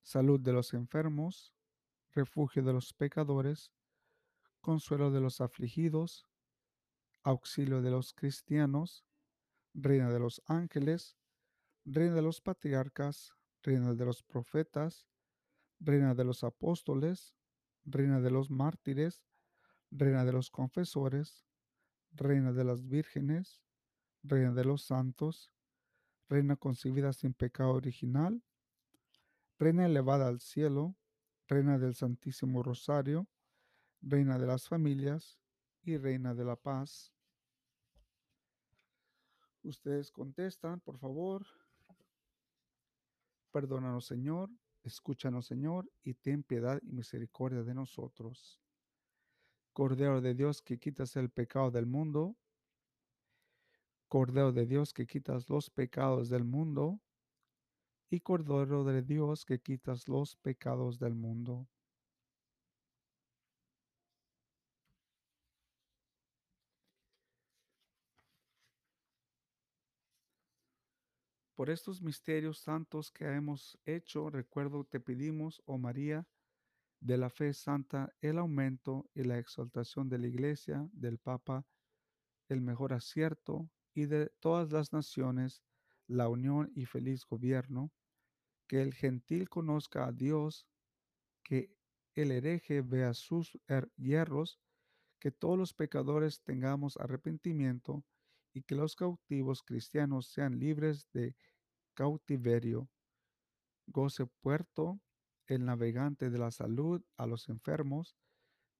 [SPEAKER 1] salud de los enfermos, refugio de los pecadores, consuelo de los afligidos, auxilio de los cristianos, reina de los ángeles, reina de los patriarcas, reina de los profetas, reina de los apóstoles, reina de los mártires, reina de los confesores, reina de las vírgenes, reina de los santos, reina concebida sin pecado original, Reina elevada al cielo, Reina del Santísimo Rosario, Reina de las familias y Reina de la paz. Ustedes contestan, por favor. Perdónanos, Señor, escúchanos, Señor, y ten piedad y misericordia de nosotros. Cordero de Dios que quitas el pecado del mundo, Cordero de Dios que quitas los pecados del mundo, y Cordero de Dios que quitas los pecados del mundo. Por estos misterios santos que hemos hecho, recuerdo, te pedimos, oh María, de la fe santa, el aumento y la exaltación de la Iglesia, del Papa, el mejor acierto y de todas las naciones, la unión y feliz gobierno, que el gentil conozca a Dios, que el hereje vea sus er, hierros, que todos los pecadores tengamos arrepentimiento y que los cautivos cristianos sean libres de cautiverio. Goce puerto el navegante de la salud a los enfermos,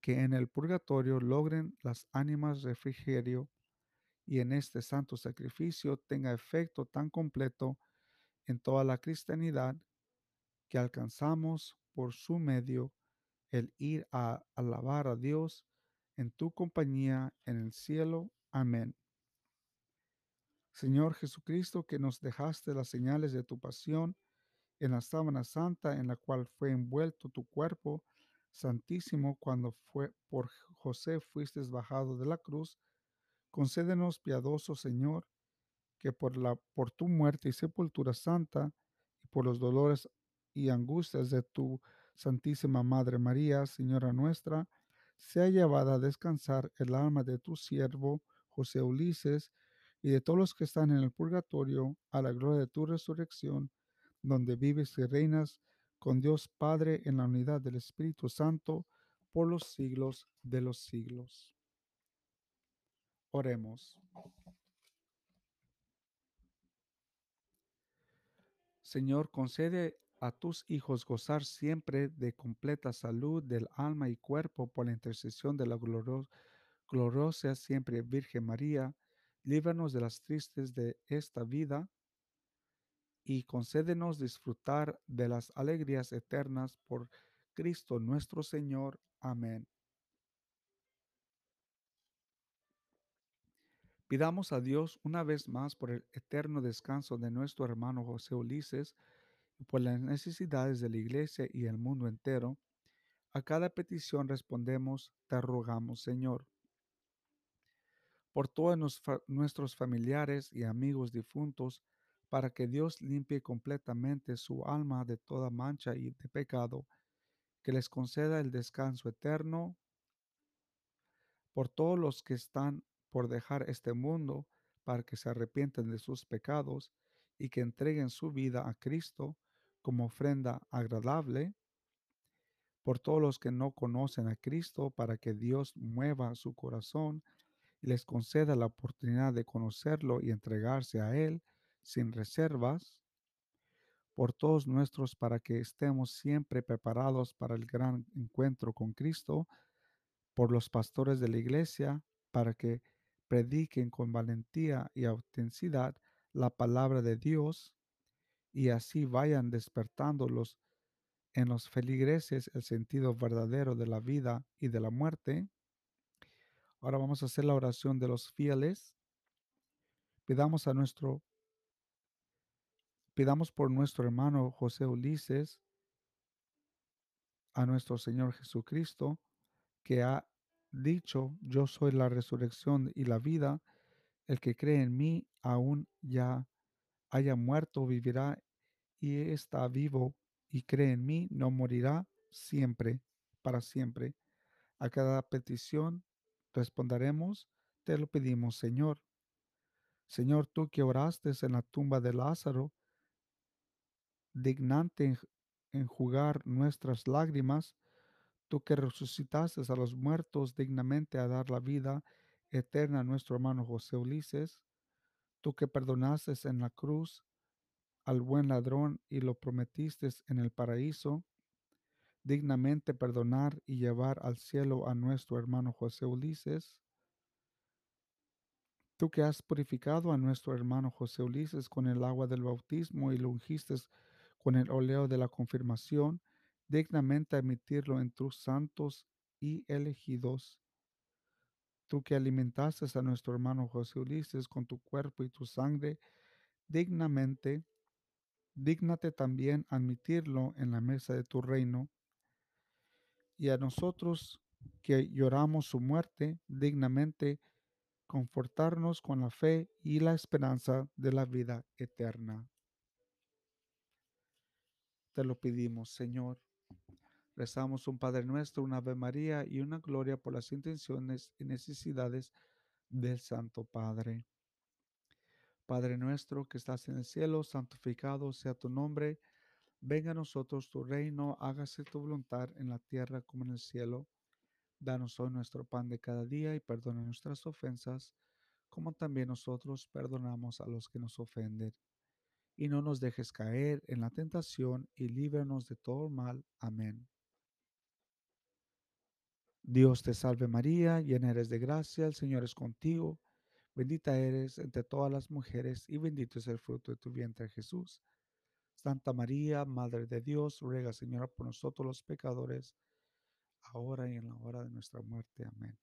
[SPEAKER 1] que en el purgatorio logren las ánimas refrigerio y en este santo sacrificio tenga efecto tan completo en toda la cristianidad que alcanzamos por su medio el ir a alabar a Dios en tu compañía en el cielo. Amén. Señor Jesucristo, que nos dejaste las señales de tu pasión en la sábana santa en la cual fue envuelto tu cuerpo santísimo cuando fue por José fuiste bajado de la cruz, concédenos, piadoso Señor, que por, la, por tu muerte y sepultura santa y por los dolores y angustias de tu Santísima Madre María, Señora nuestra, sea llevada a descansar el alma de tu siervo José Ulises y de todos los que están en el purgatorio a la gloria de tu resurrección, donde vives y reinas con Dios Padre en la unidad del Espíritu Santo por los siglos de los siglos. Oremos. Señor, concede a tus hijos gozar siempre de completa salud del alma y cuerpo por la intercesión de la gloriosa siempre Virgen María. Líbranos de las tristes de esta vida y concédenos disfrutar de las alegrías eternas por Cristo nuestro Señor. Amén. Pidamos a Dios una vez más por el eterno descanso de nuestro hermano José Ulises y por las necesidades de la iglesia y el mundo entero. A cada petición respondemos, te rogamos, Señor. Por todos nuestros familiares y amigos difuntos, para que Dios limpie completamente su alma de toda mancha y de pecado, que les conceda el descanso eterno. Por todos los que están por dejar este mundo, para que se arrepienten de sus pecados y que entreguen su vida a Cristo como ofrenda agradable. Por todos los que no conocen a Cristo, para que Dios mueva su corazón les conceda la oportunidad de conocerlo y entregarse a Él sin reservas por todos nuestros para que estemos siempre preparados para el gran encuentro con Cristo, por los pastores de la iglesia, para que prediquen con valentía y autenticidad la palabra de Dios y así vayan despertando los, en los feligreses el sentido verdadero de la vida y de la muerte. Ahora vamos a hacer la oración de los fieles. Pidamos a nuestro Pidamos por nuestro hermano José Ulises, a nuestro Señor Jesucristo, que ha dicho, yo soy la resurrección y la vida, el que cree en mí, aún ya haya muerto, vivirá y está vivo y cree en mí, no morirá siempre, para siempre. A cada petición responderemos, te lo pedimos, Señor. Señor, tú que oraste en la tumba de Lázaro, dignante enjugar nuestras lágrimas, tú que resucitaste a los muertos dignamente a dar la vida eterna a nuestro hermano José Ulises, tú que perdonaste en la cruz al buen ladrón y lo prometiste en el paraíso, dignamente perdonar y llevar al cielo a nuestro hermano José Ulises. Tú que has purificado a nuestro hermano José Ulises con el agua del bautismo y lo ungiste con el óleo de la confirmación, dignamente admitirlo en tus santos y elegidos. Tú que alimentaste a nuestro hermano José Ulises con tu cuerpo y tu sangre, dignamente, dígnate también admitirlo en la mesa de tu reino. Y a nosotros que lloramos su muerte, dignamente confortarnos con la fe y la esperanza de la vida eterna. Te lo pedimos, Señor. Rezamos un Padre nuestro, una Ave María y una gloria por las intenciones y necesidades del Santo Padre. Padre nuestro que estás en el cielo, santificado sea tu nombre. Venga a nosotros tu reino, hágase tu voluntad en la tierra como en el cielo. Danos hoy nuestro pan de cada día y perdona nuestras ofensas, como también nosotros perdonamos a los que nos ofenden. Y no nos dejes caer en la tentación y líbranos de todo mal. Amén. Dios te salve María, llena eres de gracia, el Señor es contigo, bendita eres entre todas las mujeres y bendito es el fruto de tu vientre Jesús. Santa María, Madre de Dios, ruega Señora por nosotros los pecadores, ahora y en la hora de nuestra muerte. Amén.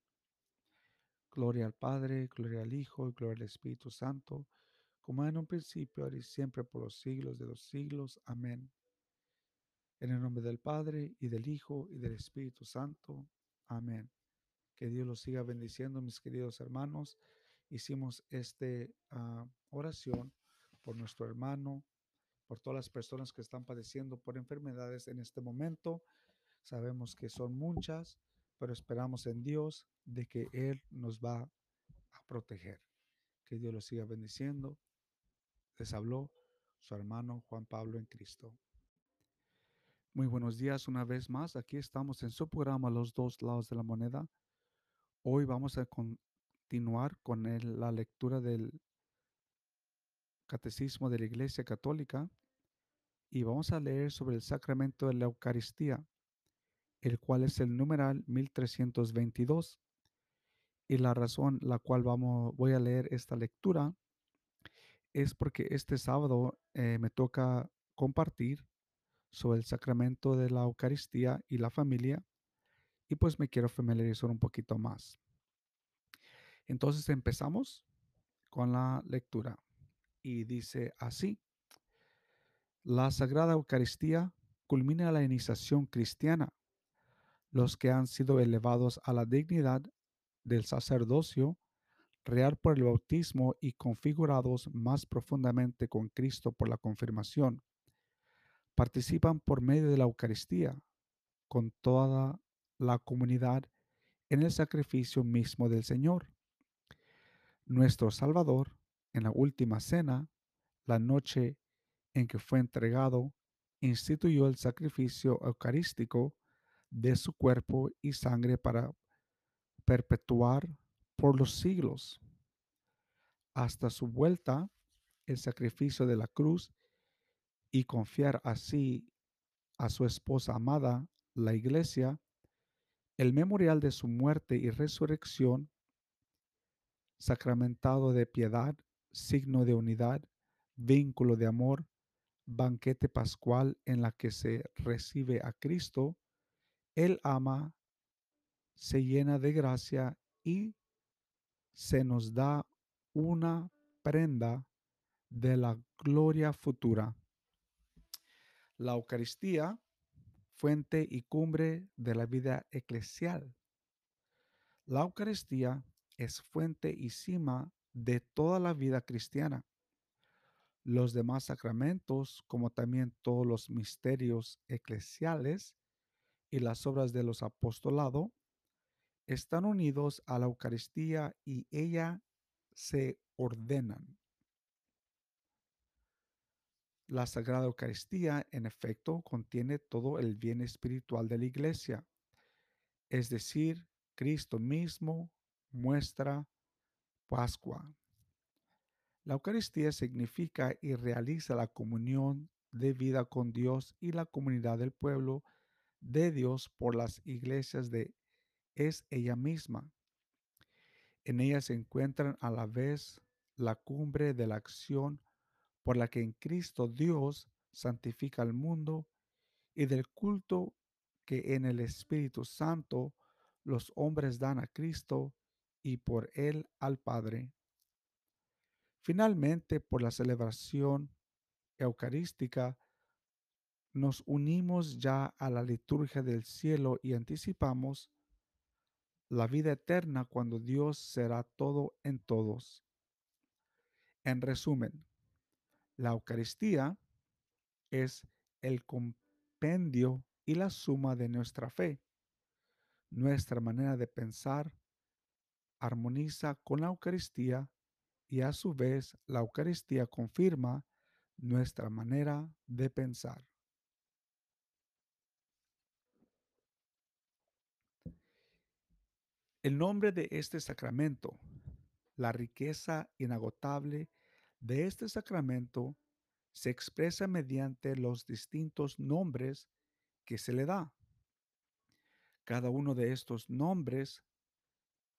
[SPEAKER 1] Gloria al Padre, gloria al Hijo y gloria al Espíritu Santo, como en un principio, ahora y siempre, por los siglos de los siglos. Amén. En el nombre del Padre, y del Hijo, y del Espíritu Santo. Amén. Que Dios los siga bendiciendo, mis queridos hermanos. Hicimos esta ah, oración por nuestro hermano, por todas las personas que están padeciendo por enfermedades en este momento. Sabemos que son muchas, pero esperamos en Dios de que Él nos va a proteger. Que Dios los siga bendiciendo. Les habló su hermano Juan Pablo en Cristo. Muy buenos días una vez más. Aquí estamos en su programa Los dos lados de la moneda. Hoy vamos a continuar con la lectura del Catecismo de la Iglesia Católica y vamos a leer sobre el sacramento de la Eucaristía, el cual es el numeral 1322. Y la razón la cual vamos, voy a leer esta lectura es porque este sábado eh, me toca compartir sobre el sacramento de la Eucaristía y la familia y pues me quiero familiarizar un poquito más. Entonces empezamos con la lectura y dice así, la Sagrada Eucaristía culmina la iniciación cristiana. Los que han sido elevados a la dignidad del sacerdocio real por el bautismo y configurados más profundamente con Cristo por la confirmación, participan por medio de la Eucaristía con toda la comunidad en el sacrificio mismo del Señor. Nuestro Salvador, en la última cena, la noche en que fue entregado, instituyó el sacrificio eucarístico de su cuerpo y sangre para perpetuar por los siglos. Hasta su vuelta, el sacrificio de la cruz y confiar así a su esposa amada, la iglesia, el memorial de su muerte y resurrección, sacramentado de piedad, signo de unidad, vínculo de amor, banquete pascual en la que se recibe a Cristo, Él ama, se llena de gracia y se nos da una prenda de la gloria futura. La Eucaristía, fuente y cumbre de la vida eclesial. La Eucaristía es fuente y cima de toda la vida cristiana. Los demás sacramentos, como también todos los misterios eclesiales y las obras de los apostolados, están unidos a la Eucaristía y ella se ordenan. La Sagrada Eucaristía, en efecto, contiene todo el bien espiritual de la Iglesia, es decir, Cristo mismo muestra Pascua. La Eucaristía significa y realiza la comunión de vida con Dios y la comunidad del pueblo de Dios por las iglesias de es ella misma. En ella se encuentran a la vez la cumbre de la acción por la que en Cristo Dios santifica al mundo y del culto que en el Espíritu Santo los hombres dan a Cristo y por él al Padre. Finalmente, por la celebración eucarística, nos unimos ya a la liturgia del cielo y anticipamos la vida eterna cuando Dios será todo en todos. En resumen, la Eucaristía es el compendio y la suma de nuestra fe. Nuestra manera de pensar armoniza con la Eucaristía y a su vez la Eucaristía confirma nuestra manera de pensar. El nombre de este sacramento, la riqueza inagotable de este sacramento se expresa mediante los distintos nombres que se le da. Cada uno de estos nombres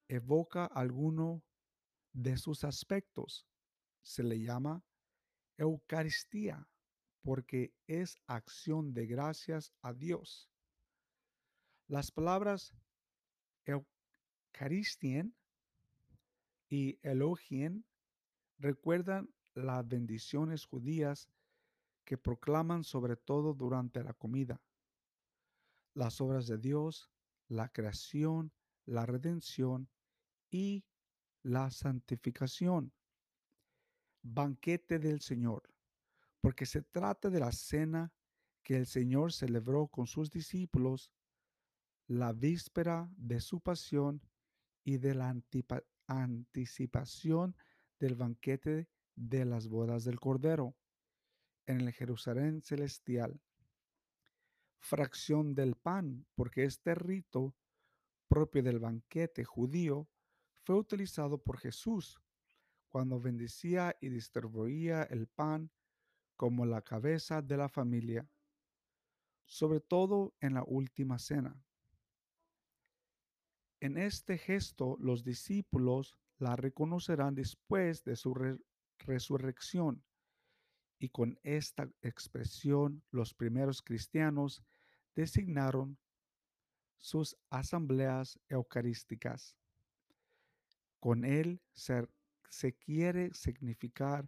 [SPEAKER 1] evoca alguno de sus aspectos. Se le llama Eucaristía porque es acción de gracias a Dios. Las palabras Eucaristien y Elogien recuerdan las bendiciones judías que proclaman sobre todo durante la comida. Las obras de Dios, la creación, la redención y la santificación. Banquete del Señor, porque se trata de la cena que el Señor celebró con sus discípulos la víspera de su pasión y de la anticipación del banquete de las bodas del Cordero en el Jerusalén celestial. Fracción del pan, porque este rito propio del banquete judío fue utilizado por Jesús cuando bendecía y distribuía el pan como la cabeza de la familia, sobre todo en la última cena. En este gesto los discípulos la reconocerán después de su resurrección y con esta expresión los primeros cristianos designaron sus asambleas eucarísticas. Con él se, quiere significar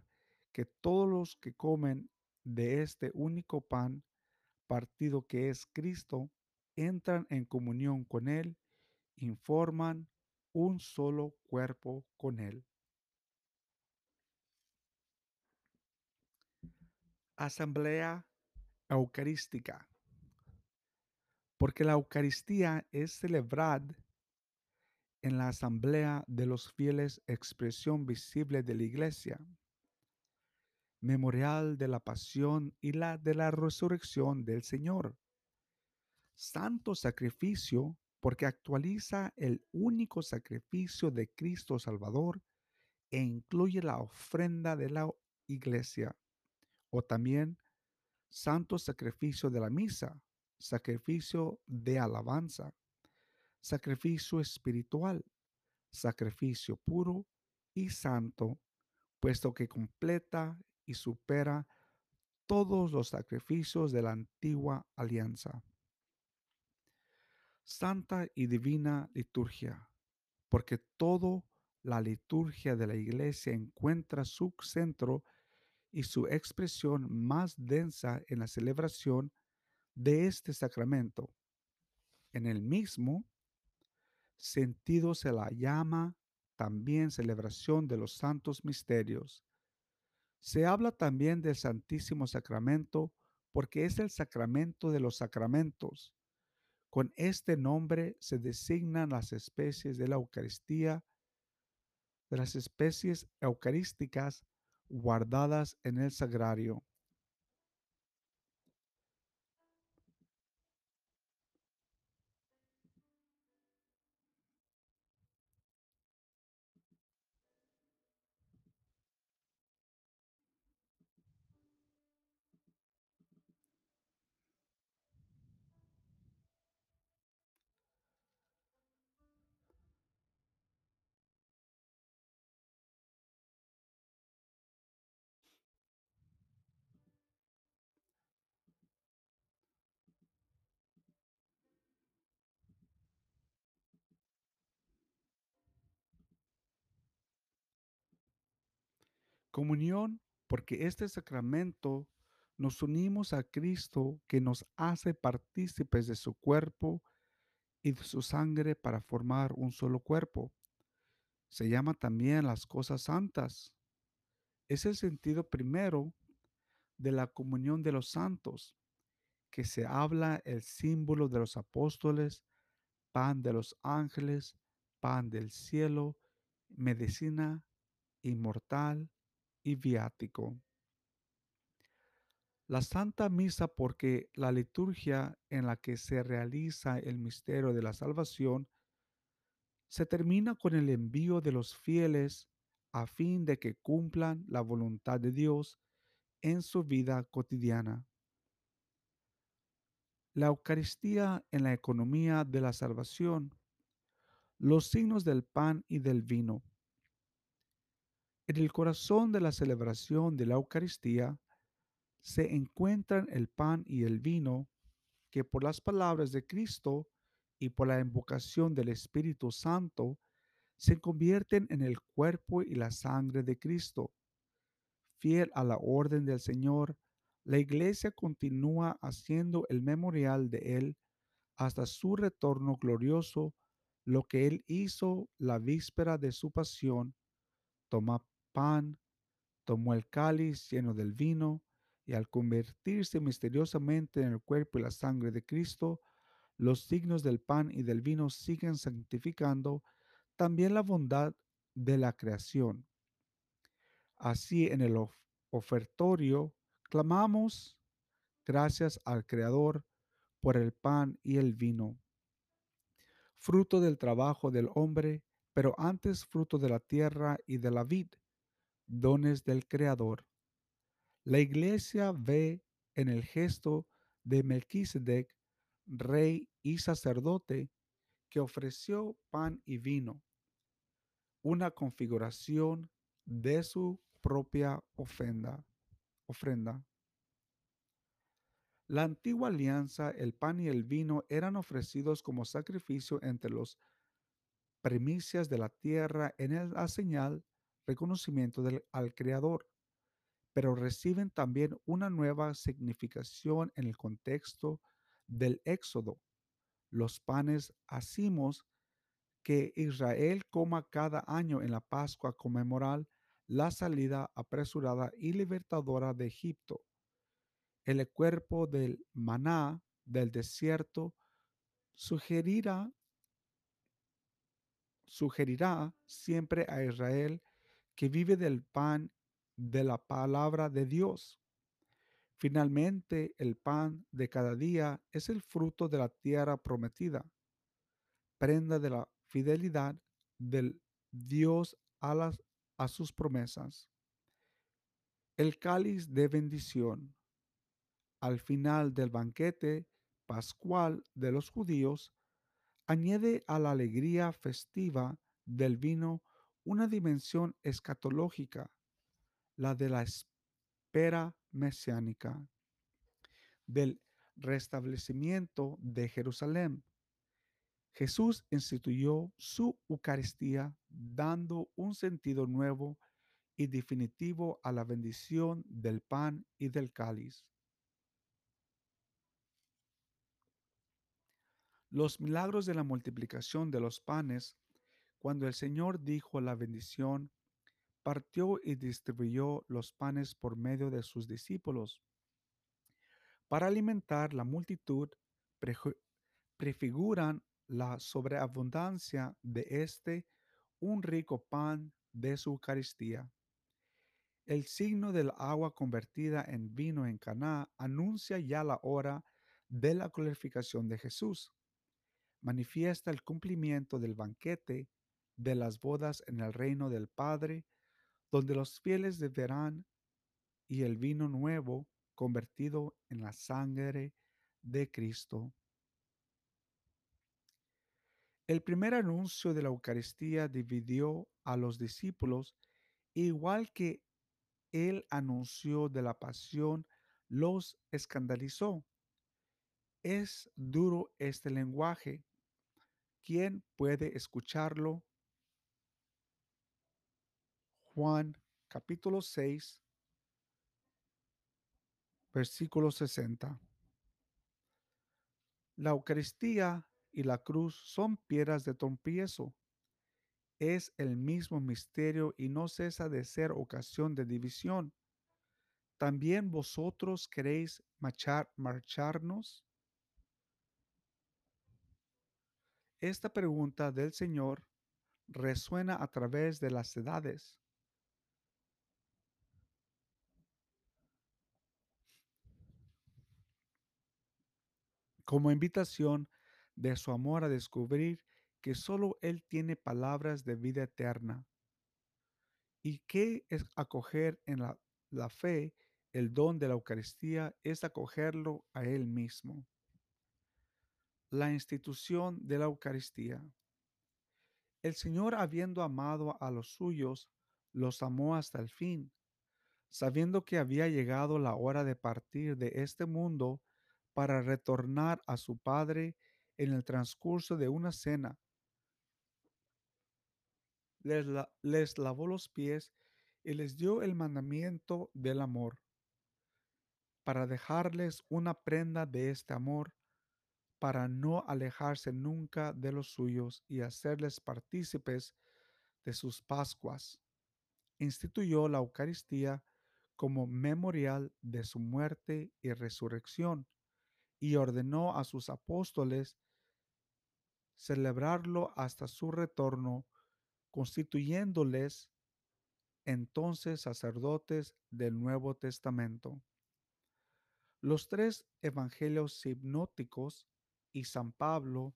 [SPEAKER 1] que todos los que comen de este único pan partido que es Cristo entran en comunión con él y forman un solo cuerpo con él. Asamblea Eucarística. Porque la Eucaristía es celebrar en la asamblea de los fieles expresión visible de la iglesia, memorial de la pasión y la de la resurrección del Señor. Santo sacrificio porque actualiza el único sacrificio de Cristo Salvador e incluye la ofrenda de la iglesia. O también santo sacrificio de la misa, sacrificio de alabanza, sacrificio espiritual, sacrificio puro y santo, puesto que completa y supera todos los sacrificios de la antigua alianza. Santa y divina liturgia, porque toda la liturgia de la iglesia encuentra su centro y su expresión más densa en la celebración de este sacramento. En el mismo sentido se la llama también celebración de los santos misterios. Se habla también del Santísimo Sacramento porque es el sacramento de los sacramentos. Con este nombre se designan las especies de la Eucaristía, de las especies eucarísticas guardadas en el sagrario. Comunión porque este sacramento nos unimos a Cristo que nos hace partícipes de su cuerpo y de su sangre para formar un solo cuerpo. Se llama también las cosas santas. Es el sentido primero de la comunión de los santos, que se habla el símbolo de los apóstoles, pan de los ángeles, pan del cielo, medicina inmortal viático. La Santa Misa porque la liturgia en la que se realiza el misterio de la salvación se termina con el envío de los fieles a fin de que cumplan la voluntad de Dios en su vida cotidiana. La Eucaristía en la economía de la salvación, los signos del pan y del vino. En el corazón de la celebración de la Eucaristía se encuentran el pan y el vino que por las palabras de Cristo y por la invocación del Espíritu Santo se convierten en el cuerpo y la sangre de Cristo. Fiel a la orden del Señor, la Iglesia continúa haciendo el memorial de Él hasta su retorno glorioso, lo que Él hizo la víspera de su pasión. Toma pan, tomó el cáliz lleno del vino, y al convertirse misteriosamente en el cuerpo y la sangre de Cristo, los signos del pan y del vino siguen santificando también la bondad de la creación. Así en el ofertorio clamamos gracias al Creador por el pan y el vino, fruto del trabajo del hombre, pero antes fruto de la tierra y de la vid, dones del Creador. La iglesia ve en el gesto de Melquisedec, rey y sacerdote, que ofreció pan y vino, una configuración de su propia ofrenda. ofrenda. La antigua alianza, el pan y el vino eran ofrecidos como sacrificio entre los primicias de la tierra en la señal reconocimiento del, al Creador pero reciben también una nueva significación en el contexto del Éxodo. Los panes hacimos que Israel coma cada año en la Pascua conmemorar la salida apresurada y libertadora de Egipto. El cuerpo del maná del desierto sugerirá, sugerirá siempre a Israel que vive del pan de la palabra de Dios. Finalmente, el pan de cada día es el fruto de la tierra prometida, prenda de la fidelidad del Dios a, a sus promesas. El cáliz de bendición. Al final del banquete pascual de los judíos, añade a la alegría festiva del vino una dimensión escatológica la de la espera mesiánica, del restablecimiento de Jerusalén. Jesús instituyó su Eucaristía dando un sentido nuevo y definitivo a la bendición del pan y del cáliz. Los milagros de la multiplicación de los panes, cuando el Señor dijo la bendición, partió y distribuyó los panes por medio de sus discípulos. Para alimentar la multitud, prefiguran la sobreabundancia de este un rico pan de su Eucaristía. El signo del agua convertida en vino en Caná anuncia ya la hora de la glorificación de Jesús. Manifiesta el cumplimiento del banquete de las bodas en el reino del Padre donde los fieles deberán y el vino nuevo convertido en la sangre de Cristo. El primer anuncio de la Eucaristía dividió a los discípulos, igual que el anuncio de la pasión los escandalizó. Es duro este lenguaje. ¿Quién puede escucharlo? Juan capítulo 6, versículo 60. La Eucaristía y la cruz son piedras de trompiezo. Es el mismo misterio y no cesa de ser ocasión de división. ¿También vosotros queréis marchar, marcharnos? Esta pregunta del Señor resuena a través de las edades. Como invitación de su amor a descubrir que solo Él tiene palabras de vida eterna. ¿Y qué es acoger en la, la fe el don de la Eucaristía? Es acogerlo a Él mismo. La institución de la Eucaristía. El Señor, habiendo amado a los suyos, los amó hasta el fin. Sabiendo que había llegado la hora de partir de este mundo, para retornar a su padre en el transcurso de una cena. Les, lavó los pies y les dio el mandamiento del amor, para dejarles una prenda de este amor, para no alejarse nunca de los suyos y hacerles partícipes de sus Pascuas. Instituyó la Eucaristía como memorial de su muerte y resurrección y ordenó a sus apóstoles celebrarlo hasta su retorno, constituyéndoles entonces sacerdotes del Nuevo Testamento. Los tres evangelios hipnóticos y San Pablo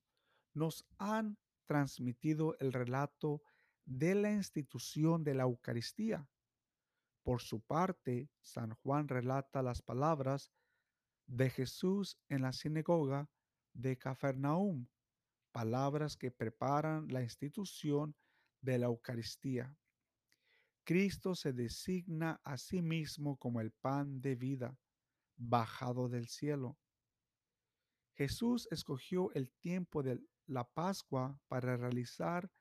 [SPEAKER 1] nos han transmitido el relato de la institución de la Eucaristía. Por su parte, San Juan relata las palabras de Jesús en la sinagoga de Cafarnaum, palabras que preparan la institución de la Eucaristía. Cristo se designa a sí mismo como el pan de vida, bajado del cielo. Jesús escogió el tiempo de la Pascua para realizar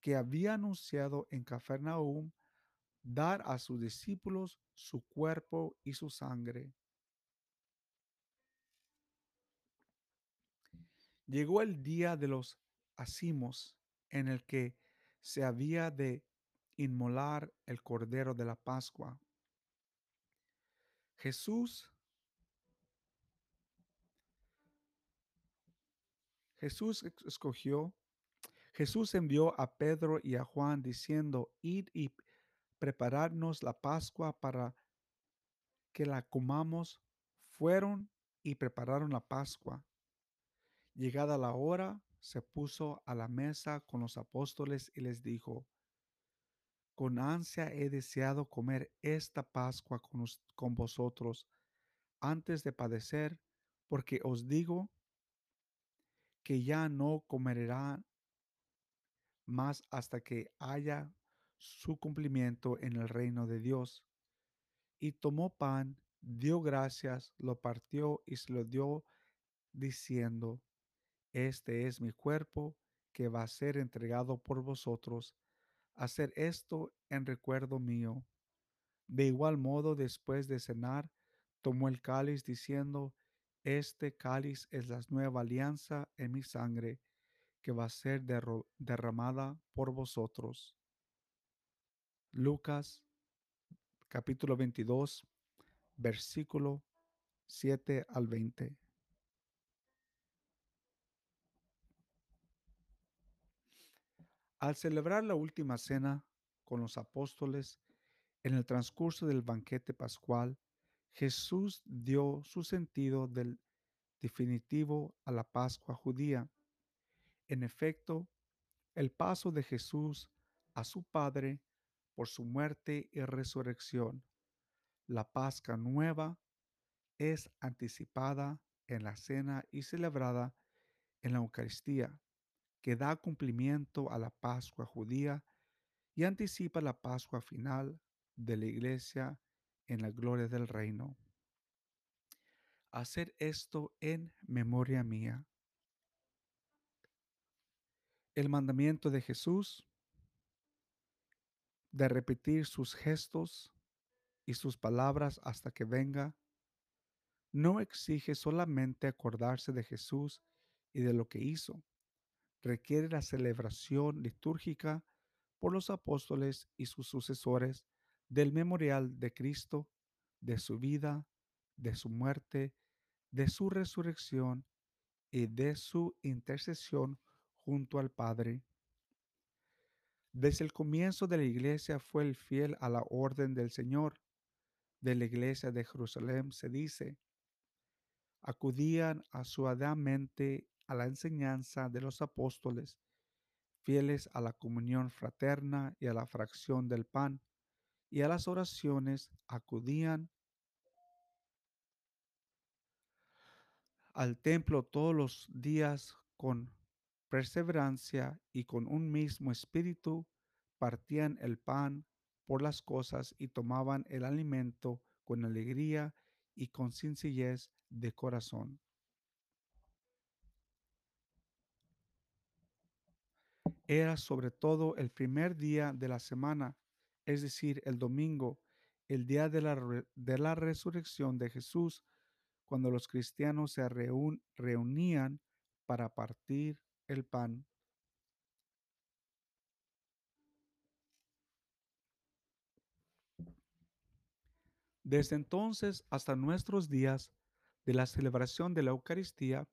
[SPEAKER 1] que había anunciado en Cafarnaum dar a sus discípulos su cuerpo y su sangre. Llegó el día de los asimos en el que se había de inmolar el cordero de la Pascua. Jesús Jesús escogió, Jesús envió a Pedro y a Juan diciendo, id y prepararnos la Pascua para que la comamos. Fueron y prepararon la Pascua. Llegada la hora, se puso a la mesa con los apóstoles y les dijo, con ansia he deseado comer esta Pascua con, vosotros antes de padecer, porque os digo que ya no comerá más hasta que haya su cumplimiento en el reino de Dios. Y tomó pan, dio gracias, lo partió y se lo dio, diciendo, este es mi cuerpo que va a ser entregado por vosotros. Hacer esto en recuerdo mío. De igual modo, después de cenar, tomó el cáliz diciendo, Este cáliz es la nueva alianza en mi sangre, que va a ser derramada por vosotros. Lucas capítulo 22, versículo 7 al 20. Al celebrar la última cena con los apóstoles en el transcurso del banquete pascual, Jesús dio su sentido del definitivo a la Pascua judía. En efecto, el paso de Jesús a su Padre por su muerte y resurrección, la Pascua nueva, es anticipada en la cena y celebrada en la Eucaristía que da cumplimiento a la Pascua judía y anticipa la Pascua final de la iglesia en la gloria del reino. Hacer esto en memoria mía. El mandamiento de Jesús de repetir sus gestos y sus palabras hasta que venga, no exige solamente acordarse de Jesús y de lo que hizo, requiere la celebración litúrgica por los apóstoles y sus sucesores del memorial de Cristo, de su vida, de su muerte, de su resurrección y de su intercesión junto al Padre. Desde el comienzo de la iglesia fue el fiel a la orden del Señor. De la iglesia de Jerusalén se dice, acudían asuadamente a la enseñanza de los apóstoles, fieles a la comunión fraterna y a la fracción del pan, y a las oraciones acudían al templo todos los días con perseverancia y con un mismo espíritu, partían el pan por las cosas y tomaban el alimento con alegría y con sencillez de corazón. Era sobre todo el primer día de la semana, es decir, el domingo, el día de la, de la resurrección de Jesús, cuando los cristianos se reunían para partir el pan. Desde entonces hasta nuestros días de la celebración de la Eucaristía,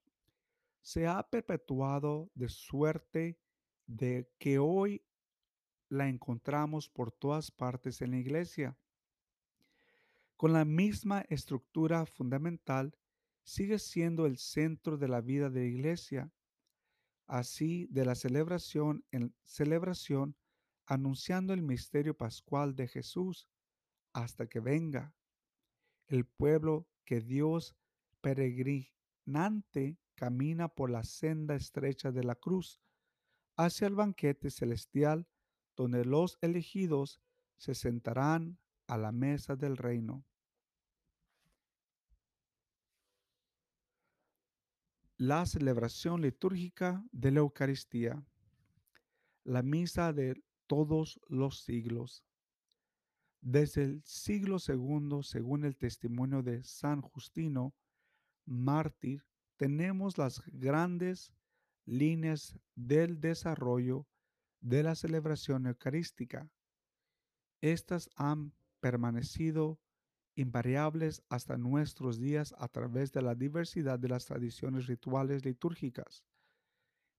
[SPEAKER 1] se ha perpetuado de suerte de que hoy la encontramos por todas partes en la iglesia. Con la misma estructura fundamental, sigue siendo el centro de la vida de la iglesia, así de la celebración en celebración, anunciando el misterio pascual de Jesús hasta que venga el pueblo que Dios peregrinante camina por la senda estrecha de la cruz hacia el banquete celestial donde los elegidos se sentarán a la mesa del reino. La celebración litúrgica de la Eucaristía, la misa de todos los siglos. Desde el siglo II, según el testimonio de San Justino, mártir, tenemos las grandes líneas del desarrollo de la celebración eucarística. Estas han permanecido invariables hasta nuestros días a través de la diversidad de las tradiciones rituales litúrgicas.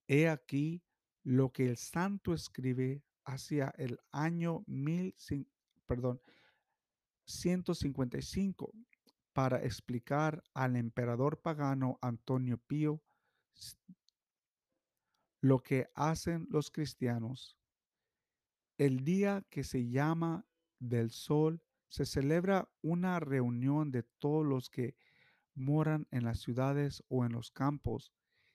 [SPEAKER 1] He aquí lo que el santo escribe hacia el año 1500 perdón, 155 para explicar al emperador pagano Antonio Pío lo que hacen los cristianos. El día que se llama del sol se celebra una reunión de todos los que moran en las ciudades o en los campos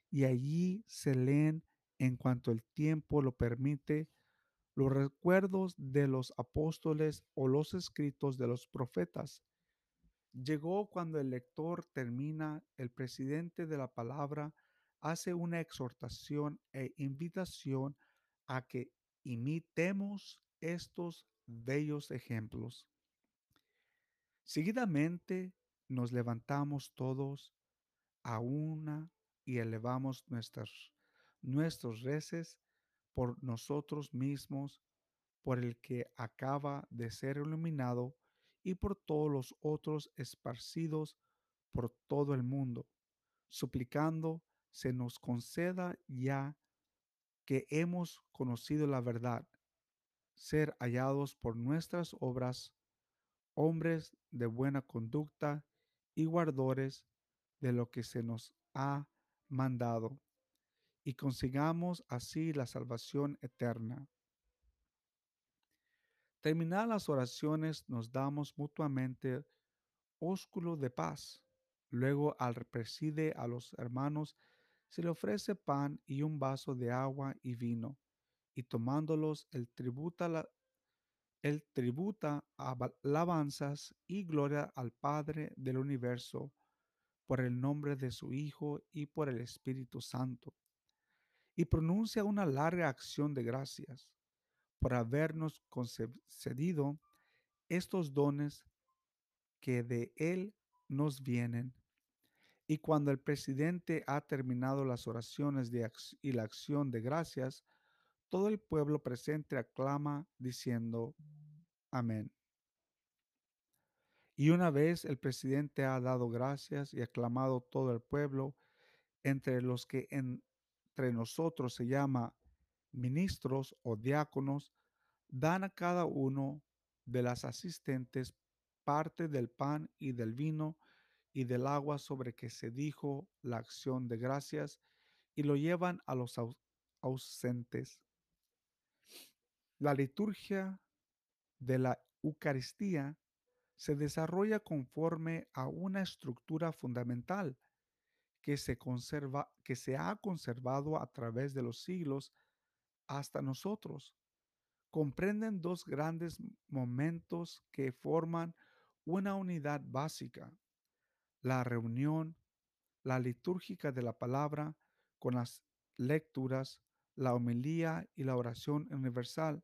[SPEAKER 1] y allí se leen en cuanto el tiempo lo permite los recuerdos de los apóstoles o los escritos de los profetas. Llegó cuando el lector termina, el presidente de la palabra hace una exhortación e invitación a que imitemos estos bellos ejemplos. Seguidamente nos levantamos todos a una y elevamos nuestros, nuestros reces por nosotros mismos, por el que acaba de ser iluminado y por todos los otros esparcidos por todo el mundo, suplicando se nos conceda ya que hemos conocido la verdad, ser hallados por nuestras obras, hombres de buena conducta y guardores de lo que se nos ha mandado y consigamos así la salvación eterna. Terminar las oraciones nos damos mutuamente ósculo de paz. Luego al preside a los hermanos se le ofrece pan y un vaso de agua y vino, y tomándolos el tributa, la, tributa alabanzas y gloria al Padre del universo por el nombre de su Hijo y por el Espíritu Santo y pronuncia una larga acción de gracias. por habernos concedido estos dones que de Él nos vienen. Y cuando el presidente ha terminado las oraciones de y la acción de gracias, todo el pueblo presente aclama diciendo, amén. Y una vez el presidente ha dado gracias y aclamado todo el pueblo, entre los que entre nosotros se llama ministros o diáconos, dan a cada uno de las asistentes parte del pan y del vino y del agua sobre que se dijo la acción de gracias y lo llevan a los ausentes. La liturgia de la Eucaristía se desarrolla conforme a una estructura fundamental que se, conserva, que se ha conservado a través de los siglos hasta nosotros. Comprenden dos grandes momentos que forman una unidad básica, la reunión, la litúrgica de la palabra con las lecturas, la homilía y la oración universal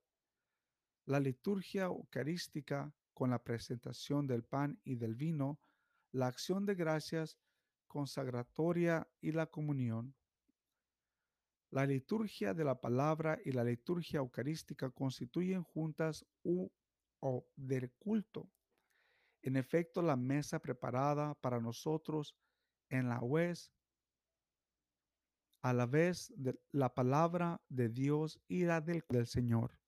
[SPEAKER 1] la liturgia eucarística con la presentación del pan y del vino, la acción de gracias consagratoria y la comunión. La liturgia de la palabra y la liturgia eucarística constituyen juntas u o del culto. En efecto, la mesa preparada para nosotros en la vez a la vez de la palabra de Dios y la del, del Señor.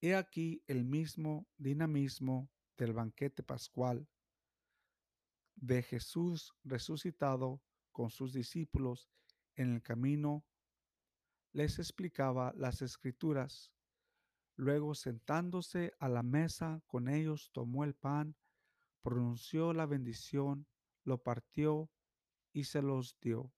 [SPEAKER 1] He aquí el mismo dinamismo del banquete pascual de Jesús resucitado con sus discípulos en el camino, les explicaba las escrituras. Luego sentándose a la mesa con ellos, tomó el pan, pronunció la bendición, lo partió y se los dio.